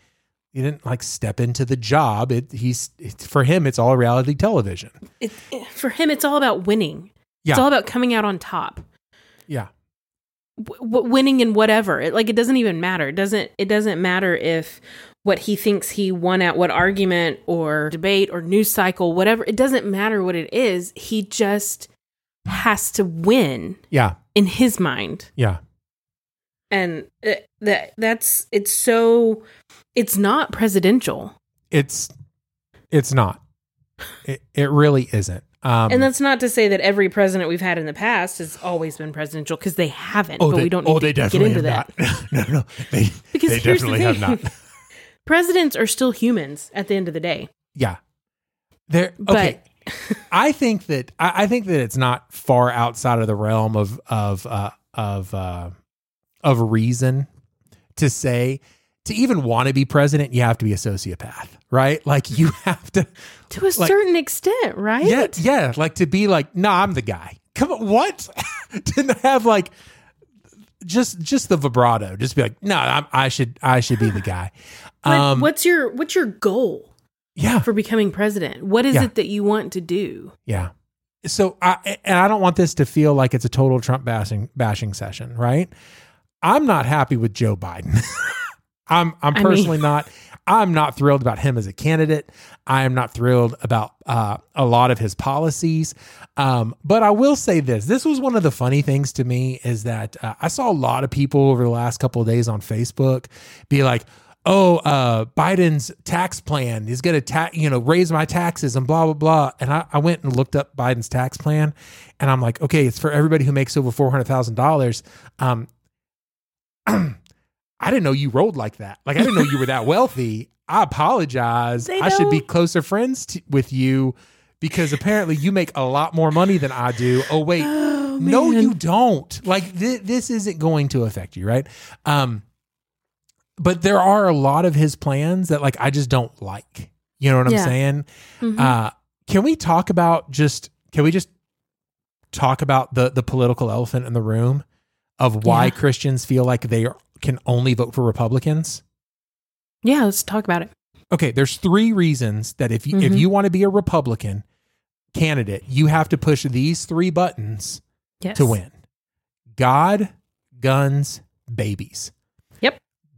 he didn't like step into the job. It he's it, for him it's all reality television. It, it- for him, it's all about winning. Yeah. It's all about coming out on top. Yeah. w- winning in whatever. It, like it doesn't even matter. It doesn't it doesn't matter if what he thinks he won at what argument or debate or news cycle, whatever. It doesn't matter what it is. He just has to win Yeah. in his mind. Yeah. And it, that that's it's so it's not presidential. It's it's not. It it really isn't. Um and that's not to say that every president we've had in the past has always been presidential because they haven't. oh, but they, we don't need oh, to get into that. no, no. They, Because they here's the definitely have not. Presidents are still humans at the end of the day. Yeah. they're okay. I think that I, I think that it's not far outside of the realm of of uh, of uh, of reason to say to even want to be president, you have to be a sociopath, right? Like you have to To a like- certain extent, right? Yeah, yeah, like to be like, no, I'm the guy. Come on, what? Didn't have like just just the vibrato. Just be like, no, I'm, I should I should be the guy. Um, what's your what's your goal yeah, for becoming president? What is Yeah. it that you want to do? Yeah. So I and I don't want this to feel like it's a total Trump bashing bashing session, right? I'm not happy with Joe Biden. I'm I'm I mean- personally not. I'm not thrilled about him as a candidate. I am not thrilled about uh, a lot of his policies. Um, but I will say this: this was one of the funny things to me is that uh, I saw a lot of people over the last couple of days on Facebook be like, "Oh, uh, Biden's tax plan is going to ta- you know raise my taxes and blah blah blah." And I, I went and looked up Biden's tax plan, and I'm like, "Okay, it's for everybody who makes over four hundred thousand dollars." Um, I didn't know you rolled like that. Like I didn't know you were that wealthy. I apologize. I should be closer friends with you because apparently you make a lot more money than I do. Oh wait, no, you don't. Like th- this isn't going to affect you, right? Um, but there are a lot of his plans that like I just don't like. You know what I'm Yeah. saying? Mhm. Uh, can we talk about just? Can we just talk about the the political elephant in the room of why Yeah. Christians feel like they are, can only vote for Republicans? Yeah, let's talk about it. okay, there's three reasons that if you if Mhm. you want to be a Republican candidate, you have to push these three buttons Yes. to win. God, guns, babies.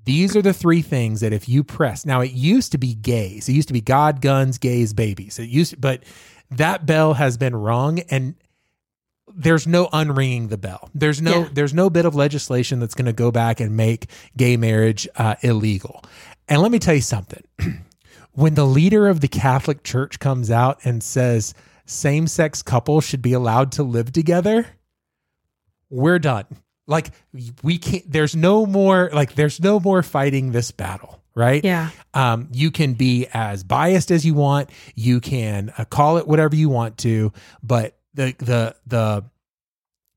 These are the three things that if you press. Now it used to be gays. It used to be God, guns, gays, babies. It used but that bell has been rung and there's no unringing the bell. There's no Yeah. there's no bit of legislation that's going to go back and make gay marriage uh, illegal. And let me tell you something. when the leader of the Catholic Church comes out and says same-sex couples should be allowed to live together, we're done. Like we can't there's no more like there's no more fighting this battle, right? Yeah. Um you can be as biased as you want, you can uh, call it whatever you want to, but the the the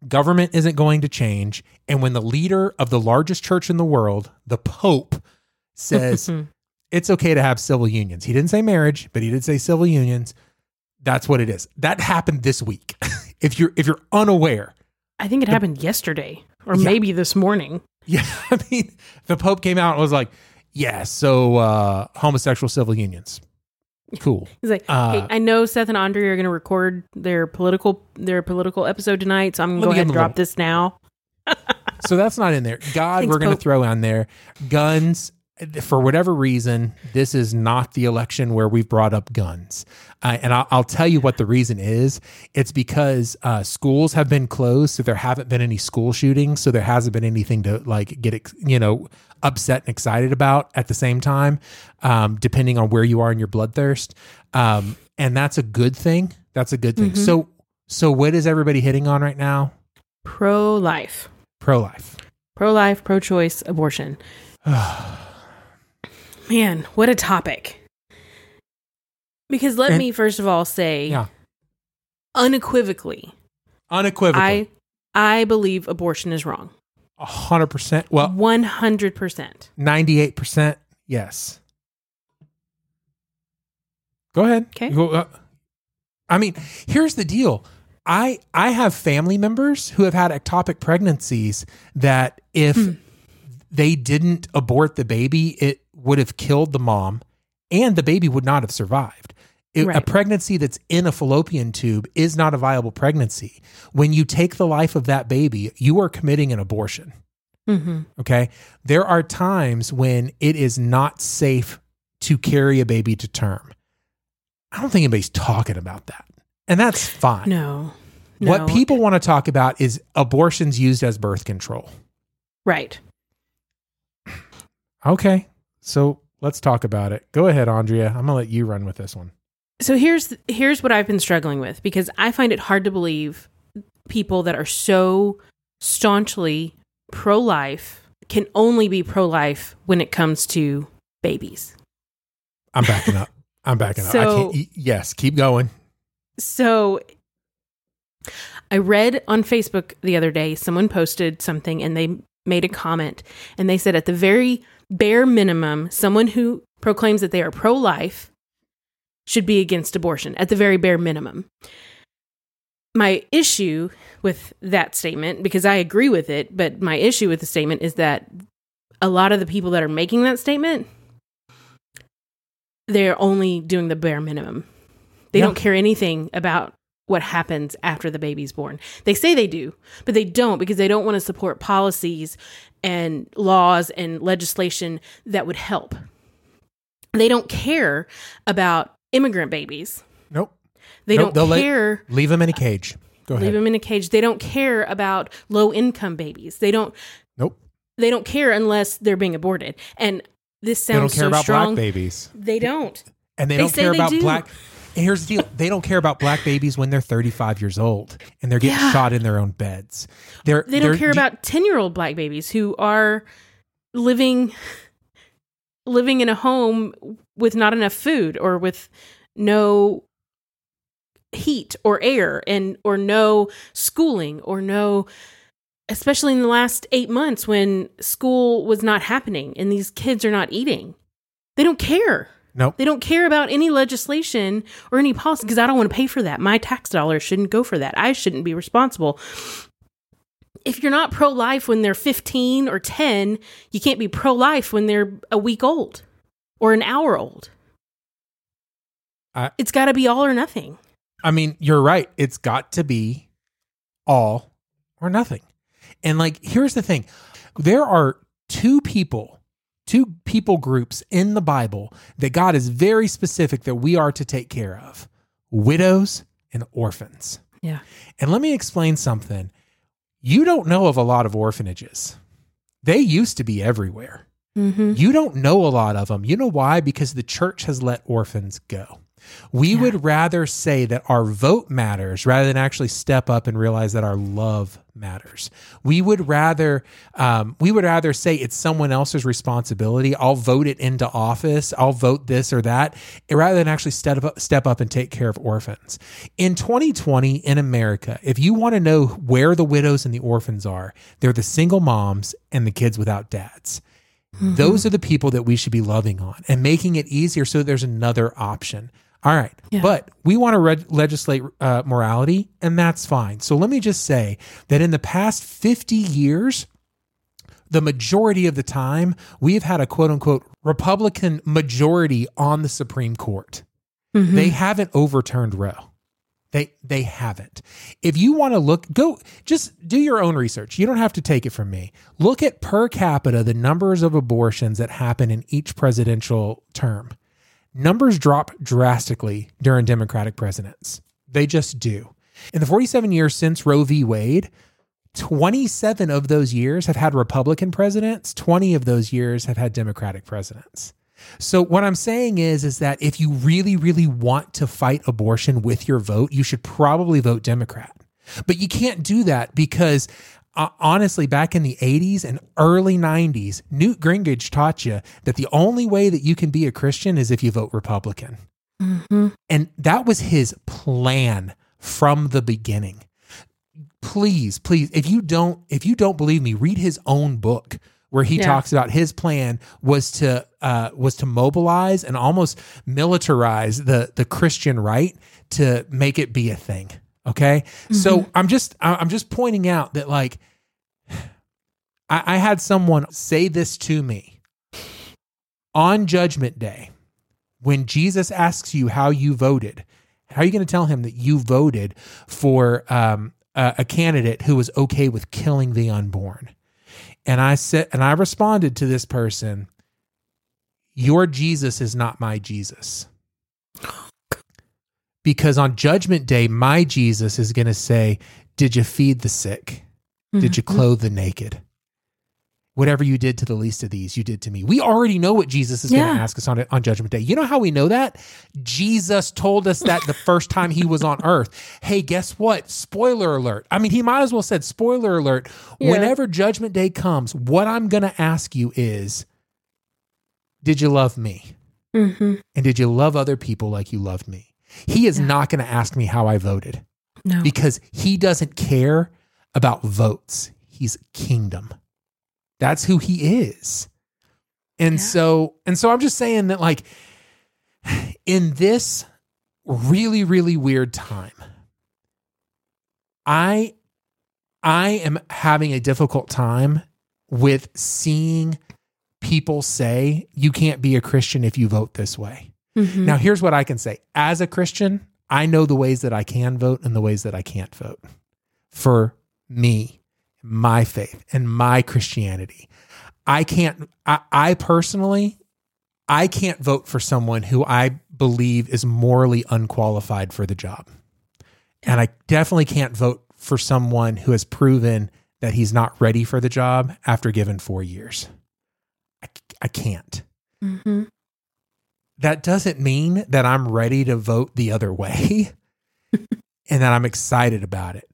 government isn't going to change and when the leader of the largest church in the world, the pope says it's okay to have civil unions. He didn't say marriage, but he did say civil unions. That's what it is. That happened this week. if you're if you're unaware, I think it happened yesterday or Yeah. maybe this morning. Yeah, I mean, the Pope came out and was like, "Yeah, so uh, homosexual civil unions, cool." He's like, Uh, "Hey, I know Seth and Andre are going to record their political their political episode tonight, so I'm going to go ahead and drop this now." So that's not in there. God, Thanks, we're going to throw on there guns. For whatever reason, this is not the election where we've brought up guns. Uh, and I'll, I'll tell you what the reason is. It's because uh, schools have been closed, so there haven't been any school shootings, so there hasn't been anything to like get ex- you know upset and excited about at the same time, um, depending on where you are in your bloodthirst. Um, and that's a good thing. That's a good thing. Mhm. So, so what is everybody hitting on right now? Pro life, Pro life. pro life, pro choice, abortion. Man, what a topic. Because let And- me first of all say, Yeah. unequivocally, Unequivocally. I I believe abortion is wrong. A hundred percent. Well, One hundred percent. ninety-eight percent. Yes. Go ahead. Okay. Go, uh, I mean, here's the deal. I I have family members who have had ectopic pregnancies that if Hmm. they didn't abort the baby, it would have killed the mom, and the baby would not have survived. It- A pregnancy that's in a fallopian tube is not a viable pregnancy. When you take the life of that baby, you are committing an abortion. Mm-hmm. Okay. There are times when it is not safe to carry a baby to term. I don't think anybody's talking about that. And that's fine. No. What No. people want to talk about is abortions used as birth control. Right. Okay. So let's talk about it. Go ahead, Andrea. I'm going to let you run with this one. So here's here's what I've been struggling with because I find it hard to believe people that are so staunchly pro life can only be pro life when it comes to babies. I'm backing up. I'm backing up. I So- can't, y- yes, keep going. So I read on Facebook the other day someone posted something and they made a comment and they said at the very bare minimum someone who proclaims that they are pro life should be against abortion at the very bare minimum. My issue with that statement because I agree with it, but my issue with the statement is that a lot of the people that are making that statement they're only doing the bare minimum. They Yeah. don't care anything about what happens after the baby's born. They say they do, but they don't because they don't want to support policies and laws and legislation that would help. They don't care about immigrant babies. Nope. They Nope, don't care. leave them in a cage. Go ahead. Leave them in a cage. They don't care about low income babies. They don't. Nope. They don't care unless they're being aborted. And this sounds. They don't care so about strong. black babies. They don't. And they, They don't care about do. black. And here's the deal: they don't care about black babies when they're 35 years old and they're getting Yeah. shot in their own beds. They're They don't they're- care about 10 year old black babies who are living living in a home with not enough food or with no heat or air and or no schooling or no especially in the last 8 months when school was not happening and these kids are not eating. They don't care. Nope. They don't care about any legislation or any policy because I don't want to pay for that. My tax dollars shouldn't go for that. I shouldn't be responsible. If you're not pro life when they're 15 or 10, you can't be pro life when they're a week old or an hour old. I, It's got to be all or nothing. I mean, you're right. It's got to be all or nothing. And like, here's the thing there are two people, two people groups in the Bible that God is very specific that we are to take care of widows and orphans. Yeah. And let me explain something. You don't know of a lot of orphanages, they used to be everywhere. Mm-hmm. You don't know a lot of them. You know why? Because the church has let orphans go. We would rather say that our vote matters rather than actually step up and realize that our love matters. We would rather um, we would rather say it's someone else's responsibility. I'll vote it into office. I'll vote this or that, rather than actually step up, step up and take care of orphans. In 2020 in America, if you want to know where the widows and the orphans are, they're the single moms and the kids without dads. Those are the people that we should be loving on and making it easier so there's another option. All right. Yeah. But we want to reg- legislate uh, morality, and that's fine. So let me just say that in the past 50 years, the majority of the time, we have had a quote unquote Republican majority on the Supreme Court. Mm-hmm. They haven't overturned Roe. They they haven't. If you want to look, go just do your own research. You don't have to take it from me. Look at per capita the numbers of abortions that happen in each presidential term. Numbers drop drastically during Democratic presidents. They just do. In the 47 years since Roe v. Wade, 27 of those years have had Republican presidents, 20 of those years have had Democratic presidents. So what I'm saying is is that if you really really want to fight abortion with your vote, you should probably vote Democrat. But you can't do that because uh, honestly back in the 80s and early 90s, Newt Gingrich taught you that the only way that you can be a Christian is if you vote Republican. Mm-hmm. And that was his plan from the beginning. Please, please, if you don't if you don't believe me, read his own book where he Yeah. talks about his plan was to uh, was to mobilize and almost militarize the the Christian right to make it be a thing. Okay, so I'm just I'm just pointing out that like I, I had someone say this to me on Judgment Day when Jesus asks you how you voted. How are you going to tell him that you voted for um, a, a candidate who was okay with killing the unborn? And I said, and I responded to this person, Your Jesus is not my Jesus. Because on Judgment Day, my Jesus is going to say, Did you feed the sick? Did you clothe the naked? Whatever you did to the least of these, you did to me. We already know what Jesus is going to ask us on, on Judgment Day. You know how we know that? Jesus told us that the first time he was on earth. Hey, guess what? Spoiler alert. I mean, he might as well said spoiler alert. Yeah. Whenever Judgment Day comes, what I'm going to ask you is Did you love me? Mm-hmm. And did you love other people like you loved me? He is not going to ask me how I voted No. because he doesn't care about votes. He's kingdom. That's who he is. And Yeah. so and so I'm just saying that like in this really really weird time I I am having a difficult time with seeing people say you can't be a Christian if you vote this way. Mhm. Now, here's what I can say. As a Christian, I know the ways that I can vote and the ways that I can't vote for me, my faith, and my Christianity. I can't, I, I personally, I can't vote for someone who I believe is morally unqualified for the job. And I definitely can't vote for someone who has proven that he's not ready for the job after given four years. I, I can't Mhm. That doesn't mean that I'm ready to vote the other way and that I'm excited about it.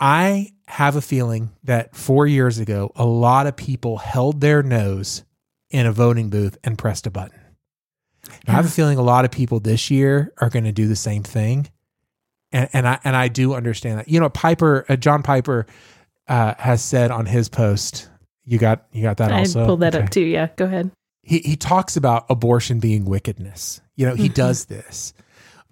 I have a feeling that four years ago, a lot of people held their nose in a voting booth and pressed a button. And I have a feeling a lot of people this year are going to do the same thing. And, and I and I do understand that. You know, Piper, uh, John Piper, uh, has said on his post. You got you got that I also. pulled that Okay up too. Yeah. Go ahead. He he talks about abortion being wickedness. You know, he does this.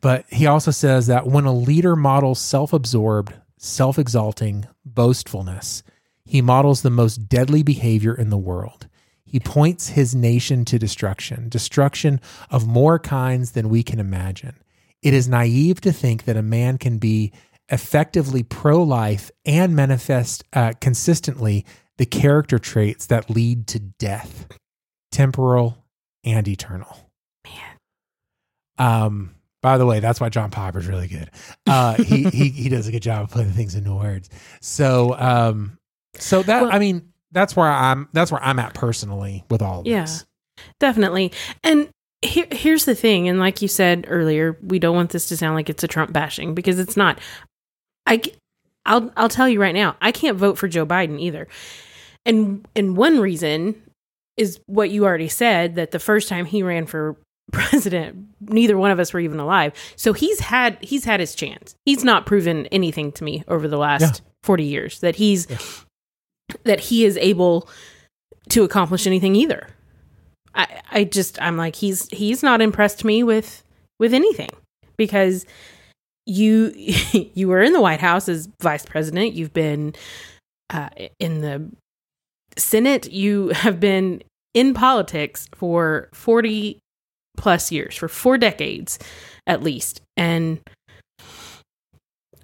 But he also says that when a leader models self-absorbed, self-exalting boastfulness, he models the most deadly behavior in the world. He points his nation to destruction, destruction of more kinds than we can imagine. It is naive to think that a man can be effectively pro life and manifest uh, consistently the character traits that lead to death, temporal and eternal. Man. Um, by the way, that's why John Piper's really good. Uh, he, he he does a good job of putting things into words. So um, so that Well- I mean, that's where I'm that's where I'm at personally with all of Yeah. this. Definitely. And here, here's the thing, and like you said earlier, we don't want this to sound like it's a Trump bashing because it's not. I, I'll, I'll tell you right now, I can't vote for Joe Biden either, and and one reason is what you already said that the first time he ran for president, neither one of us were even alive. So he's had he's had his chance. He's not proven anything to me over the last Yeah. forty years that he's that he is able to accomplish anything either. I I just I'm like he's he's not impressed me with with anything because you you were in the White House as vice president. You've been uh, in the Senate. You have been in politics for forty plus years, for four decades at least, and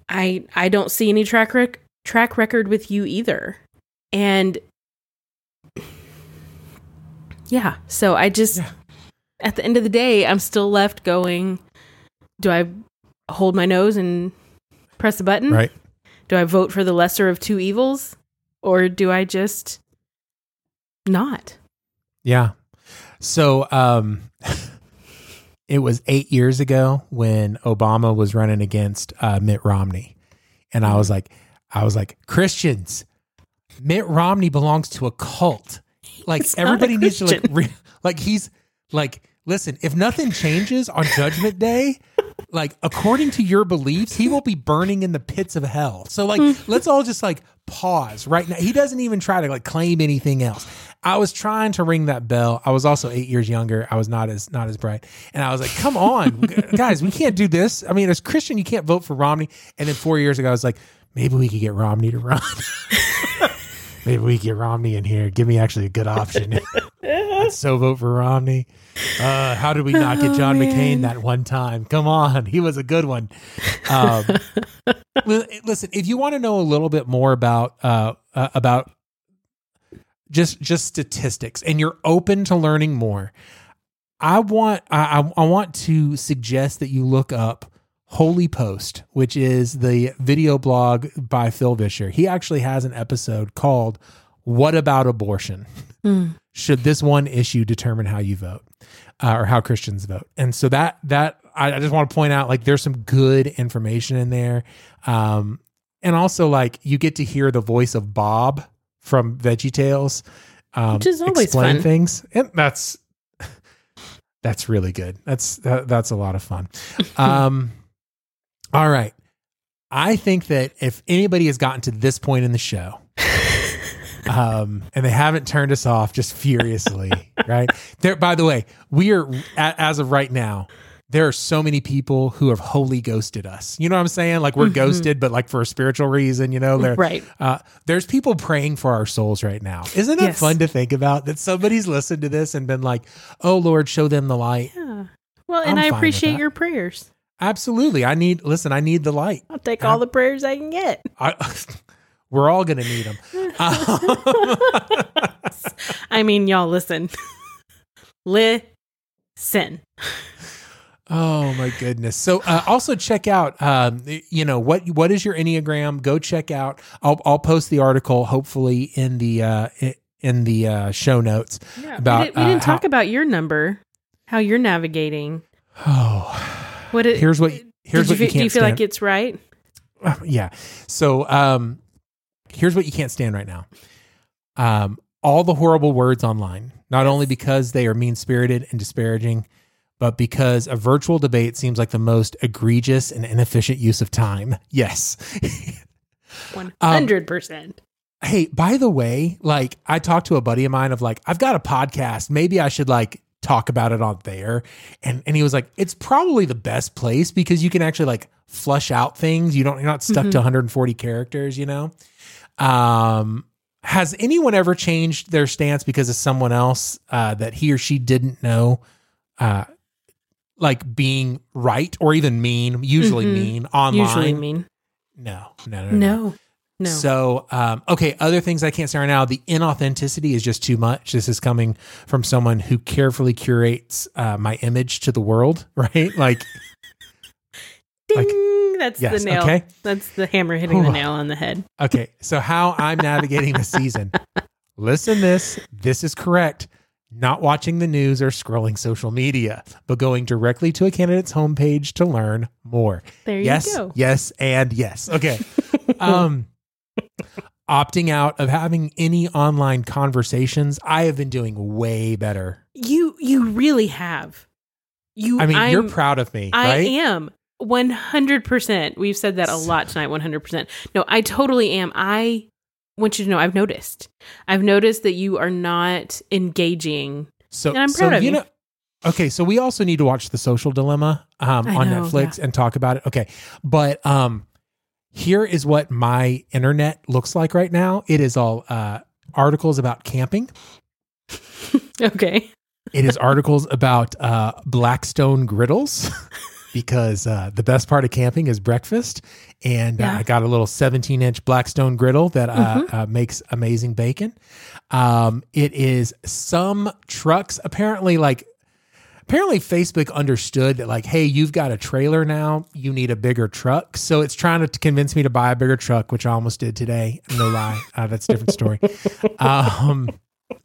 I I don't see any track rec- track record with you either, and yeah. So I just, at the end of the day, I'm still left going, do I hold my nose and press a button? Right. Do I vote for the lesser of two evils? Or do I just not? Yeah. So um it was 8 years ago when Obama was running against uh, Mitt Romney. And I was like I was like Christians Mitt Romney belongs to a cult. Like a everybody needs to like re- like he's like listen, if nothing changes on judgment day, like according to your beliefs, he will be burning in the pits of hell. So like let's all just like pause right now. He doesn't even try to like claim anything else. I was trying to ring that bell. I was also 8 years younger. I was not as not as bright. And I was like, "Come on, guys, we can't do this." I mean, as Christian, you can't vote for Romney. And then 4 years ago I was like, "Maybe we could get Romney to run." Maybe we get Romney in here. Give me actually a good option. I'd so vote for Romney. Uh, how did we not get Oh, John. McCain that one time? Come on, he was a good one. Um, listen, if you want to know a little bit more about uh, uh, about just just statistics, and you're open to learning more, I want I, I want to suggest that you look up Holy Post, which is the video blog by Phil Vischer. He actually has an episode called "What About Abortion." Mm. Should this one issue determine how you vote, uh, or how Christians vote? And so that that I, I just want to point out, like, there's some good information in there, um, and also like you get to hear the voice of Bob from Veggie Tales, um, Which is always explain fun. things, and that's that's really good. That's that, that's a lot of fun. Um, all right, I think that if anybody has gotten to this point in the show, um, and they haven't turned us off just furiously, right? There. By the way, we are as of right now. There are so many people who have wholly ghosted us. You know what I'm saying? Like we're Mhm. ghosted, but like for a spiritual reason. You know, Right. Uh, there's people praying for our souls right now. Isn't that Yes. fun to think about? That somebody's listened to this and been like, "Oh Lord, show them the light." Yeah. Well, I'm and I appreciate your prayers. Absolutely. I need. Listen, I need the light. I'll take all the prayers I can get. I, we're all gonna need them. I mean, y'all listen. listen. Oh my goodness! So uh, also check out, um, you know what what is your enneagram? Go check out. I'll I'll post the article hopefully in the uh, in the uh, show notes Yeah, about. we, did, we uh, didn't how- talk about your number, how you're navigating. Oh, What it, here's what here's what you you, can't do you feel stand. like it's right? yeah. So um, here's what you can't stand right now. Um, all the horrible words online, not only because they are mean spirited and disparaging, but because a virtual debate seems like the most egregious and inefficient use of time. Yes. Um, hundred percent. hey, by the way, like I talked to a buddy of mine of like, I've got a podcast. Maybe I should like talk about it on there. And and he was like, it's probably the best place because you can actually like flush out things. You don't you're not stuck to Mhm. 140 characters, you know? Um has anyone ever changed their stance because of someone else uh, that he or she didn't know, uh, like being right or even mean? Usually Mhm. mean online. Usually mean. No, no, no, No. No. So, um, okay, other things I can't say right now. The inauthenticity is just too much. This is coming from someone who carefully curates uh, my image to the world, right? Like, Ding! like- That's Yes, the nail. okay. That's the hammer hitting the nail on the head. okay, so how I'm navigating the season. Listen, this this is correct. Not watching the news or scrolling social media, but going directly to a candidate's homepage to learn more. There yes, you go. yes, and yes. Okay. um opting out of having any online conversations. I have been doing way better. You you really have. You I mean, you're proud of me, I right? am. 100%. We've said that a lot tonight, 100%. No, I totally am. I want you to know I've noticed. I've noticed that you are not engaging. So, And I'm so proud of you. know, okay, so we also need to watch The Social Dilemma um, on know, Netflix and talk about it. Okay, but um, here is what my internet looks like right now. It is all uh, articles about camping. Okay. It is articles about uh, Blackstone griddles because uh, the best part of camping is breakfast. And uh, I got a little 17 inch Blackstone griddle that uh, Mhm. uh, makes amazing bacon. Um, it is some trucks, apparently, like, apparently Facebook understood that, like, hey, you've got a trailer now, you need a bigger truck. So it's trying to convince me to buy a bigger truck, which I almost did today. No lie. Uh, that's a different story. Um,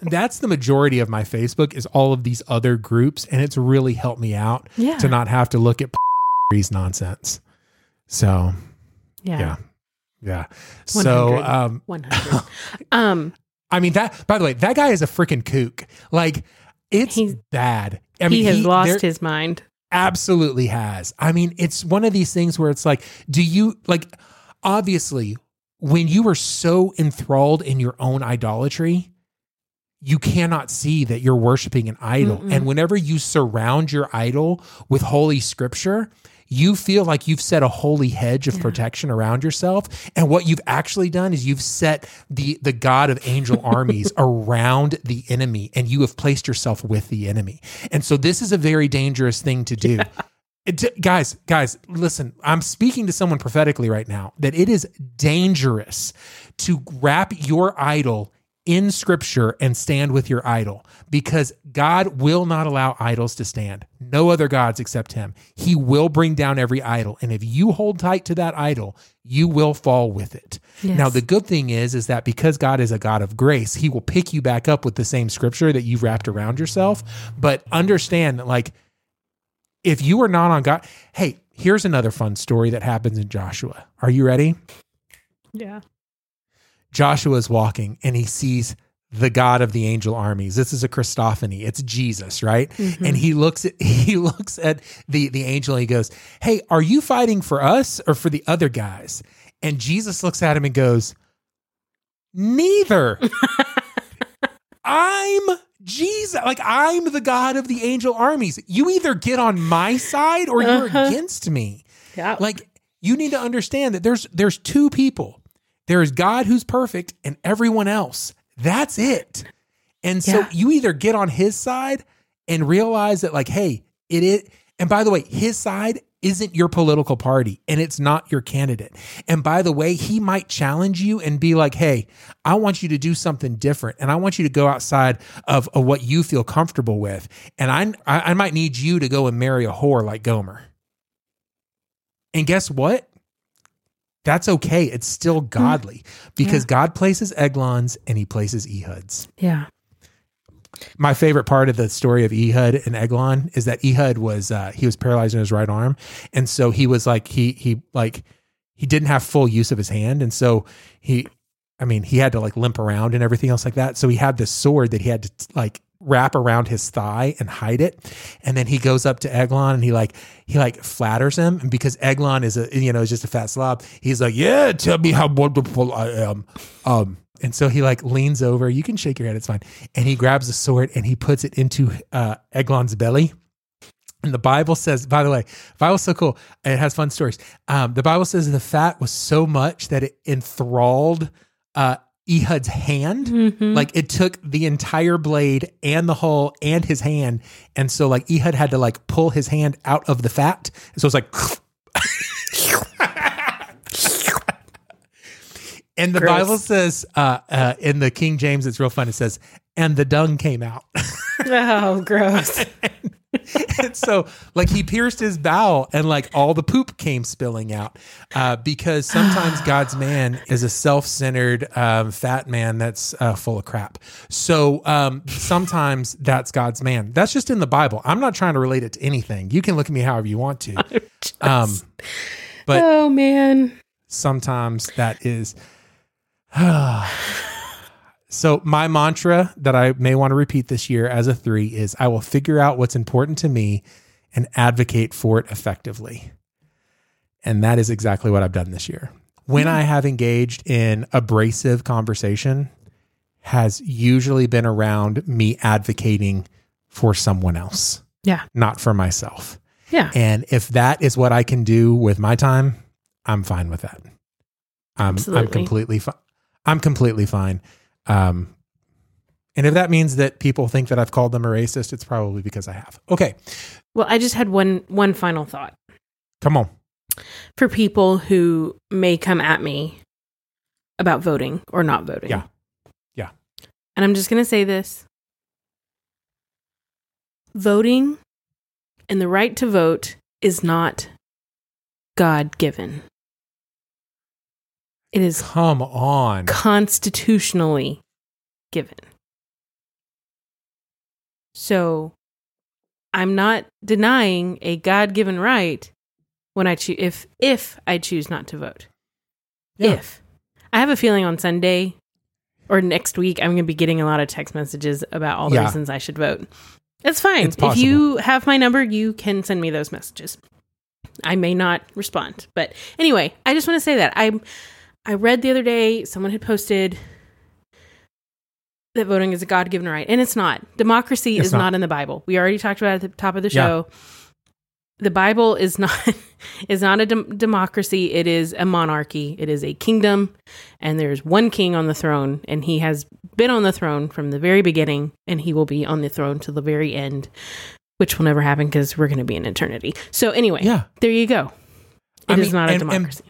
that's the majority of my Facebook is all of these other groups, and it's really helped me out Yeah. to not have to look at these nonsense. So Yeah. yeah, yeah. So 100. um, 100. um, I mean that. By the way, that guy is a freaking kook. Like it's he's, bad. I mean, he has lost his mind. absolutely has. I mean, it's one of these things where it's like, do you like obviously when you are so enthralled in your own idolatry, you cannot see that you're worshiping an idol. Mm-mm. And whenever you surround your idol with holy scripture, you feel like you've set a holy hedge of protection around yourself. And what you've actually done is you've set the the God of angel armies around the enemy and you have placed yourself with the enemy. And so this is a very dangerous thing to do. It- guys, guys, listen, I'm speaking to someone prophetically right now that it is dangerous to wrap your idol in scripture and stand with your idol because God will not allow idols to stand. No other gods except him. He will bring down every idol. And if you hold tight to that idol, you will fall with it. Yes. Now, the good thing is, is that because God is a God of grace, he will pick you back up with the same scripture that you've wrapped around yourself. But understand that, like, if you are not on God, hey, here's another fun story that happens in Joshua. Are you ready? Yeah. Joshua is walking and he sees the God of the angel armies. This is a Christophany. It's Jesus, right? Mhm. And he looks at he looks at the the angel and he goes, "Hey, are you fighting for us or for the other guys?" And Jesus looks at him and goes, "Neither. I'm Jesus. Like I'm the God of the angel armies. You either get on my side or you're Uh-huh. against me." Yeah. Like you need to understand that there's there's two people. There is God who's perfect and everyone else. That's it. And so Yeah. you either get on his side and realize that like hey, it is and by the way, his side isn't your political party and it's not your candidate. And by the way, he might challenge you and be like, "Hey, I want you to do something different and I want you to go outside of, of what you feel comfortable with. And I, I I might need you to go and marry a whore like Gomer." And guess what? That's okay. It's still godly because Yeah. God places Eglons and he places Ehuds. Yeah. My favorite part of the story of Ehud and Eglon is that Ehud was uh, he was paralyzed in his right arm, and so he was like he he like he didn't have full use of his hand, and so he, I mean, he had to like limp around and everything else like that. So he had this sword that he had to like wrap around his thigh and hide it, and then he goes up to Eglon and he like he like flatters him, and because Eglon is a you know is just a fat slob, he's like, yeah, tell me how wonderful I am, um. And so he like leans over. You can shake your head; it's fine. And he grabs the sword and he puts it into uh, Eglon's belly. And the Bible says, by the way, Bible's so cool. It has fun stories. Um, the Bible says the fat was so much that it enthralled uh, Ehud's hand. Mhm. Like it took the entire blade and the hull and his hand. And so like Ehud had to like pull his hand out of the fat. So it's like And the Gross. Bible says uh, uh, in the King James, it's real fun. It says, and the dung came out. oh, gross. and so like he pierced his bowel and like all the poop came spilling out uh, because sometimes god's man is a self-centered um, fat man that's uh, full of crap. So um, sometimes that's god's man. That's just in the bible. I'm not trying to relate it to anything. You can look at me however you want to. Um, but oh man. sometimes that is so my mantra that i may want to repeat this year as a three is i will figure out what's important to me and advocate for it effectively and that is exactly what i've done this year when i have engaged in abrasive conversation has usually been around me advocating for someone else Yeah. not for myself Yeah. and if that is what I can do with my time, I'm fine with that. I'm I'm completely fine. I'm completely fine. Um, and if that means that people think that I've called them a racist, it's probably because I have. Okay, Well, I just had one one final thought come on. for people who may come at me about voting or not voting. Yeah. Yeah. And I'm just going to say this. Voting and the right to vote is not God given. It is Come on. constitutionally given. So I'm not denying a God given right when I choose if if I choose not to vote. Yeah. If I have a feeling on Sunday or next week I'm going to be getting a lot of text messages about all the Yeah. reasons I should vote. It's fine. It's if you have my number, you can send me those messages. I may not respond, but anyway, I just want to say that I I read the other day someone had posted that voting is a God given right, and it's not. Democracy It's is not. not. in the Bible. We already talked about it at the top of the Yeah. show. The Bible is not is not a dem- democracy. It is a monarchy. It is a kingdom, and there's one king on the throne, and he has been on the throne from the very beginning, and he will be on the throne to the very end, which will never happen because we're going to be in eternity. So anyway, Yeah. there you go. It I is mean, not a and- and democracy.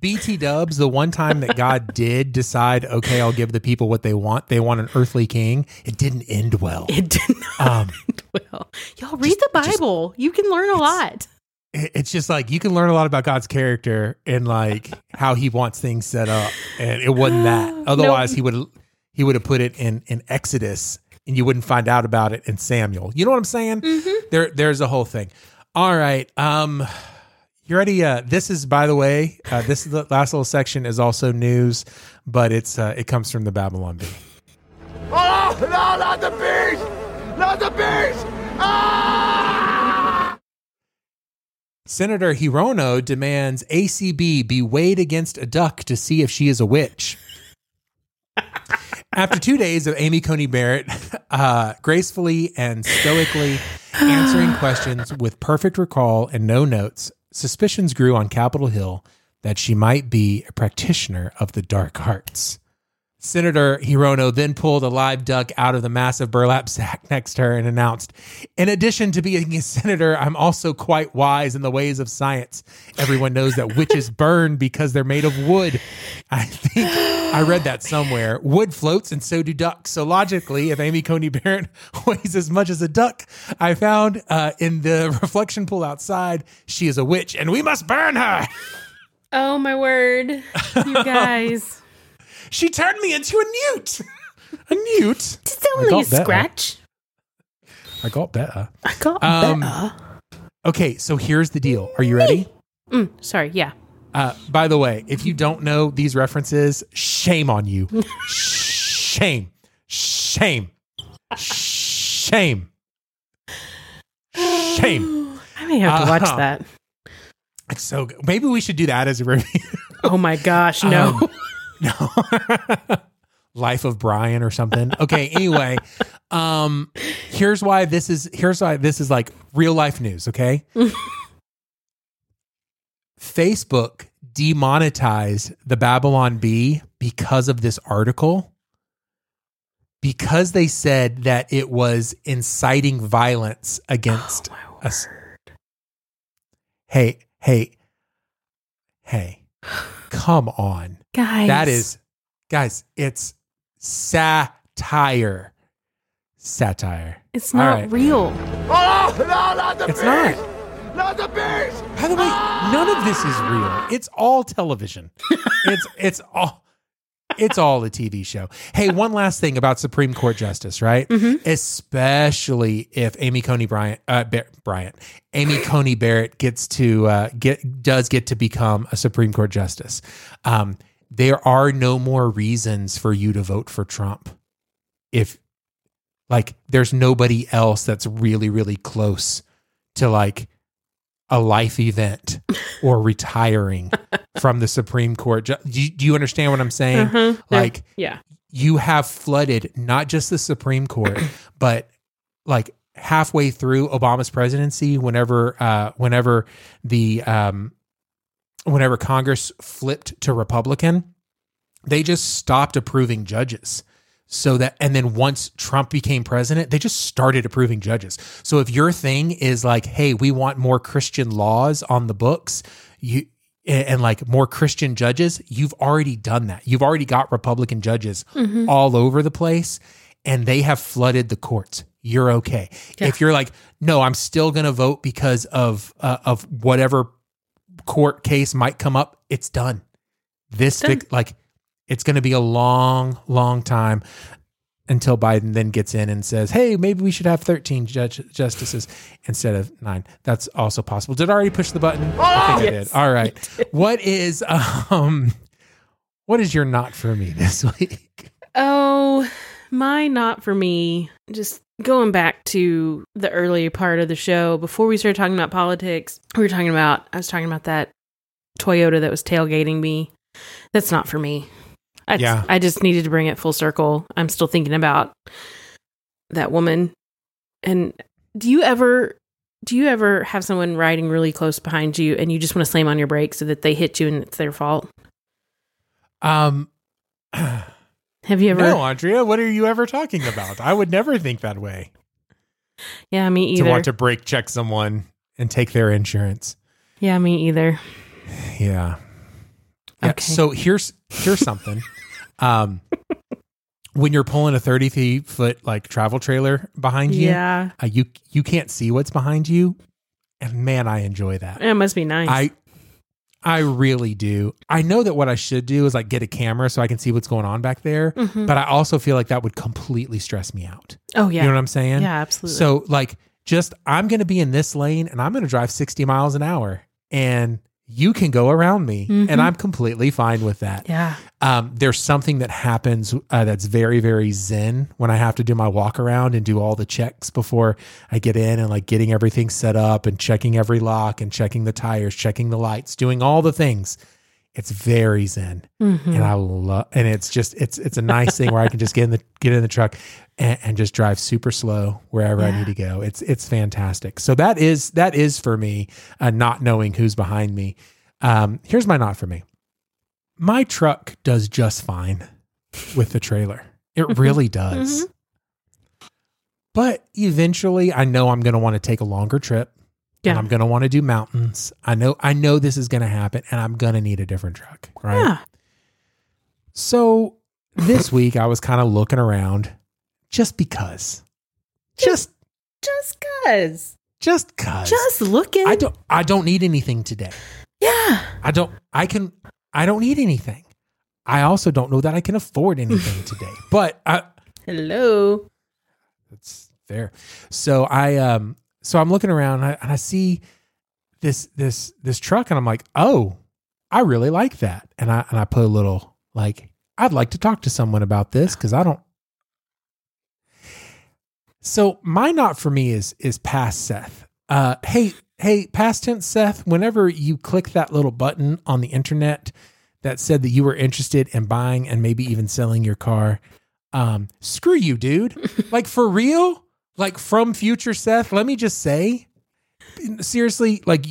BT Dubs, the one time that God did decide, okay, I'll give the people what they want. They want an earthly king. It didn't end well. it did not Um, end well. Y'all read the just- Bible. you can learn a lot. it's just like you can learn a lot about God's character and like how he wants things set up. And it wasn't that. Otherwise, he would he would have put it in in Exodus and you wouldn't find out about it in Samuel. You know what I'm saying? There there's a whole thing. All right. Um you ready? Uh, this is, by the way, uh, this is the last little section is also news, but it's uh, it comes from the Babylon Bee. Oh, no, not the beast! Not the beast! Ah! Senator Hirono demands ACB be weighed against a duck to see if she is a witch. After two days of Amy Coney Barrett uh, gracefully and stoically answering questions with perfect recall and no notes, suspicions grew on Capitol Hill that she might be a practitioner of the dark arts. Senator Hirono then pulled a live duck out of the massive burlap sack next to her and announced, In addition to being a senator, I'm also quite wise in the ways of science. Everyone knows that witches burn because they're made of wood. I think I read that somewhere. Wood floats and so do ducks. So logically, if Amy Coney Barrett weighs as much as a duck, I found uh, in the reflection pool outside, she is a witch and we must burn her. Oh my word, you guys! She turned me into a newt. A newt. It's I only a better. scratch. I got better. I got Um, better. Okay, so here's the deal. Are you ready? Mm, sorry, yeah. Uh, by the way, if you don't know these references, shame on you. shame. Shame. Shame. Shame. I may have to watch Uh-huh. that. It's so good. Maybe we should do that as a review. Oh my gosh, no. Um, no. Life of Brian or something. Okay, anyway, um here's why this is here's why this is like real life news, okay? Facebook demonetized the Babylon Bee because of this article. Because they said that it was inciting violence against us. Hey, hey, hey, come on. Guys. That is, guys, it's satire. Satire. It's not right. real. Oh, no, not the It's bees! not. Not the bees! By the way, none of this is real. It's all television. it's it's all it's all a TV show. Hey, one last thing about Supreme Court justice, right? Especially if Amy Coney Bryant, uh, Bar- Bryant, Amy Coney Barrett gets to uh, get does get to become a Supreme Court justice. Um, there are no more reasons for you to vote for Trump. If like, there's nobody else that's really really close to like a life event or retiring from the Supreme Court. Do you, do you understand what I'm saying? They're- Like, yeah. you have flooded not just the Supreme Court, but like halfway through Obama's presidency, whenever, uh, whenever the, um, whenever Congress flipped to Republican, they just stopped approving judges. So that, and then once Trump became president, they just started approving judges. So if your thing is like, hey, we want more Christian laws on the books, you, and, like more Christian judges, you've already done that. You've already got Republican judges Mhm. all over the place and they have flooded the courts. You're okay. If you're like, no, I'm still going to vote because of, uh, of whatever court case might come up, it's done. This Done. fix, like it's going to be a long, long time until Biden then gets in and says, "Hey, maybe we should have 13 judge justices instead of 9." That's also possible. Did I already push the button? I think I did. All right. What is um what is your not for me this week? Oh, my not for me. Just going back to the early part of the show before we started talking about politics, we were talking about I was talking about that Toyota that was tailgating me. That's not for me. I, Yeah. I just needed to bring it full circle. I'm still thinking about that woman. And do you ever do you ever have someone riding really close behind you and you just want to slam on your brakes so that they hit you and it's their fault? Um Have you ever No, Andrea, what are you ever talking about? I would never think that way. Yeah, me either. To want to brake check someone and take their insurance. yeah, me either. Yeah. Yeah. Okay. So here's here's something. um when you're pulling a 30 foot like travel trailer behind you, Yeah. uh, you you can't see what's behind you, and man, I enjoy that. It must be nice. I I really do. I know that what I should do is like get a camera so I can see what's going on back there, Mhm. but I also feel like that would completely stress me out. Oh, yeah. You know what I'm saying? Yeah, absolutely. So like just I'm going to be in this lane and I'm going to drive 60 miles an hour and you can go around me Mhm. and I'm completely fine with that. Yeah. Um, there's something that happens uh, that's very, very zen when I have to do my walk around and do all the checks before I get in and like getting everything set up and checking every lock and checking the tires, checking the lights, doing all the things. It's very zen, Mhm. and I love. And it's just it's it's a nice thing where I can just get in the get in the truck and, and just drive super slow wherever I need to go. It's it's fantastic. So that is that is for me, uh, not knowing who's behind me. Um, here's my not for me my truck does just fine with the trailer. It really does. But eventually I know I'm going to want to take a longer trip. Yeah. And I'm going to want to do mountains. I know I know this is going to happen and I'm going to need a different truck, right? Yeah. So this week I was kind of looking around just because. Just Just cuz. just cuz. Just looking. I don't I don't need anything today. Yeah. I don't I can I don't need anything. I also don't know that I can afford anything today. But I Hello. that's fair. So I um so I'm looking around and I, and I see this this this truck and I'm like, "Oh, I really like that." And I and I put a little like I'd like to talk to someone about this cuz I don't So my not for me is is past Seth. Uh hey hey past tense Seth, whenever you click that little button on the internet that said that you were interested in buying and maybe even selling your car, um screw you, dude. like for real? Like from future Seth, let me just say seriously, like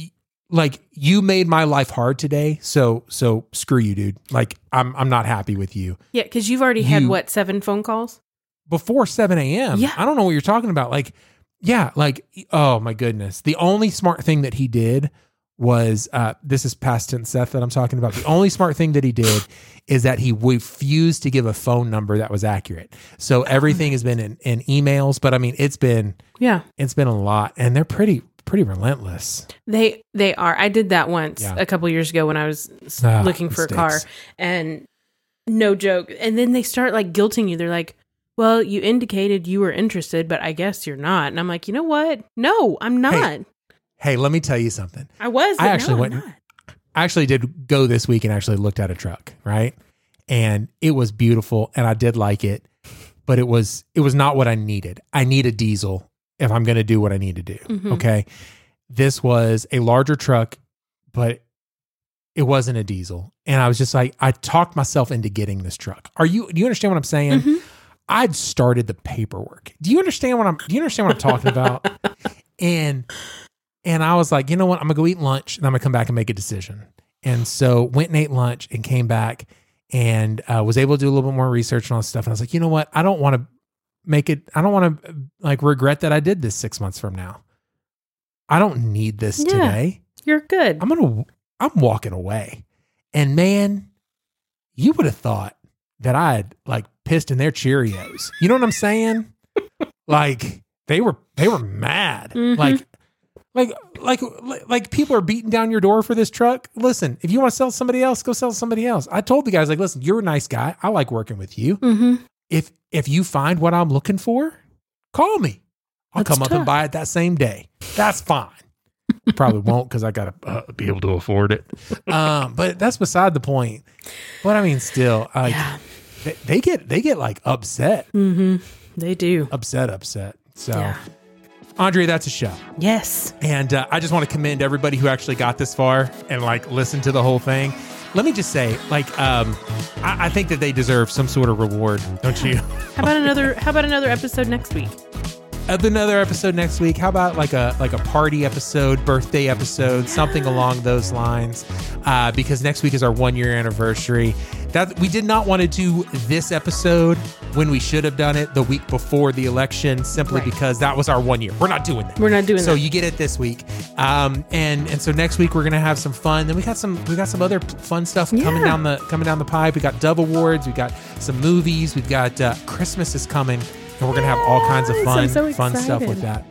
like you made my life hard today. So so screw you, dude. Like I'm I'm not happy with you. Yeah, because you've already had what seven phone calls. Before 7 a.m. Yeah. I don't know what you're talking about. Like, yeah, like oh my goodness. The only smart thing that he did was uh this is past tense Seth that I'm talking about. The only smart thing that he did is that he refused to give a phone number that was accurate. So everything has been in, in emails, but I mean it's been Yeah, it's been a lot and they're pretty pretty relentless. they they are. I did that once Yeah. a couple years ago when I was Ah, looking for a car, and no joke. And then they start like guilting you. They're like, "Well, you indicated you were interested, but I guess you're not." And I'm like, you know what? No, I'm not. Hey, let me tell you something. I was. I actually now went I'm and- not. I actually did go this week and actually looked at a truck, right? And it was beautiful and I did like it, but it was it was not what I needed. I need a diesel if I'm going to do what I need to do. Mhm. Okay? This was a larger truck, but it wasn't a diesel. And I was just like I talked myself into getting this truck. Are you do you understand what I'm saying? Mhm. I'd started the paperwork. Do you understand what I'm do you understand what I'm talking about? and and I was like, you know what? I'm gonna go eat lunch and I'm gonna come back and make a decision. And so went and ate lunch and came back and uh, was able to do a little bit more research and all this stuff. And I was like, you know what? I don't want to make it. I don't want to like regret that I did this six months from now. I don't need this Yeah. today. You're good. I'm gonna. I'm walking away. And man, you would have thought that I had like pissed in their Cheerios. You know what I'm saying? like they were they were mad. Mhm. Like like like like people are beating down your door for this truck. Listen, if you want to sell somebody else, go sell somebody else. I told the guys like, listen, you're a nice guy. I like working with you. mm-hmm. If if you find what I'm looking for, call me. I'll Let's come up and buy it that same day. That's fine. Probably won't because I gotta uh, be able to afford it. Um, but that's beside the point. But I mean, still, like Yeah. they, they get they get like upset, Mm-hmm. They do. upset, upset. So, Yeah. Andre, that's a show. Yes. And uh, I just want to commend everybody who actually got this far and like listened to the whole thing. Let me just say, like, um, I, I think that they deserve some sort of reward, don't you? How about another? How about another episode next week? Another episode next week. How about like a like a party episode, birthday episode, something along those lines? Uh, because next week is our one year anniversary. That we did not want to do this episode when we should have done it the week before the election, simply Right. because that was our one year. We're not doing that. We're not doing that. so that. you get it this week, um, and and so next week we're gonna have some fun. Then we got some we got some other fun stuff coming down the coming down the pipe. We got Dove Awards, we got some movies, we've got uh, Christmas is coming, and we're gonna have all kinds of fun so fun stuff with that.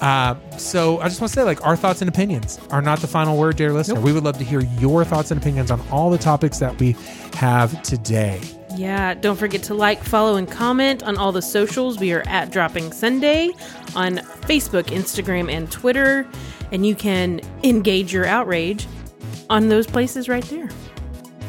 Uh, so I just want to say, like, our thoughts and opinions are not the final word, dear listener. We would love to hear your thoughts and opinions on all the topics that we have today. Yeah, don't forget to like, follow, and comment on all the socials. We are at Dropping Sunday on Facebook, Instagram, and Twitter. And you can engage your outrage on those places right there.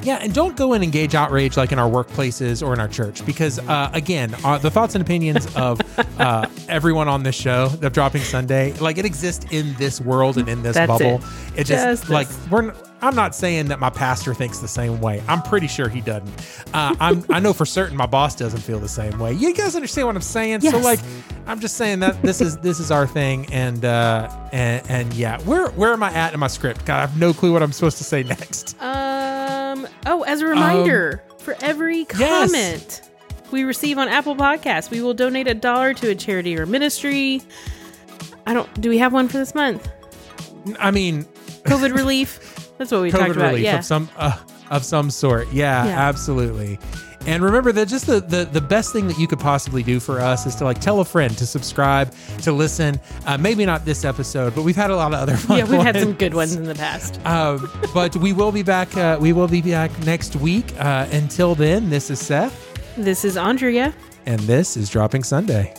Yeah, and don't go and engage outrage like in our workplaces or in our church, because uh, again, uh, the thoughts and opinions of uh, everyone on this show of Dropping Sunday, like it exists in this world and in this That's bubble. it. It just, Just like this. we're. n- I'm not saying that my pastor thinks the same way. I'm pretty sure he doesn't. Uh, I'm. I know for certain my boss doesn't feel the same way. You guys understand what I'm saying? So like, I'm just saying that this is this is our thing, and uh, and and yeah, where where am I at in my script? God, I have no clue what I'm supposed to say next. Um. Oh, as a reminder, for every yes. comment we receive on Apple Podcasts, we will donate a dollar to a charity or ministry. I don't. Do we have one for this month? I mean, COVID relief. That's what we talked about. relief Yeah. of some uh, of some sort. Yeah, Yeah. absolutely. And remember that just the, the the best thing that you could possibly do for us is to like tell a friend to subscribe to listen. Uh, maybe not this episode, but we've had a lot of other fun. yeah, we've had some good ones in the past. Um, but we will be back. Uh, we will be back next week. Uh, until then, this is Seth, This is Andrea. and this is Dropping Sunday.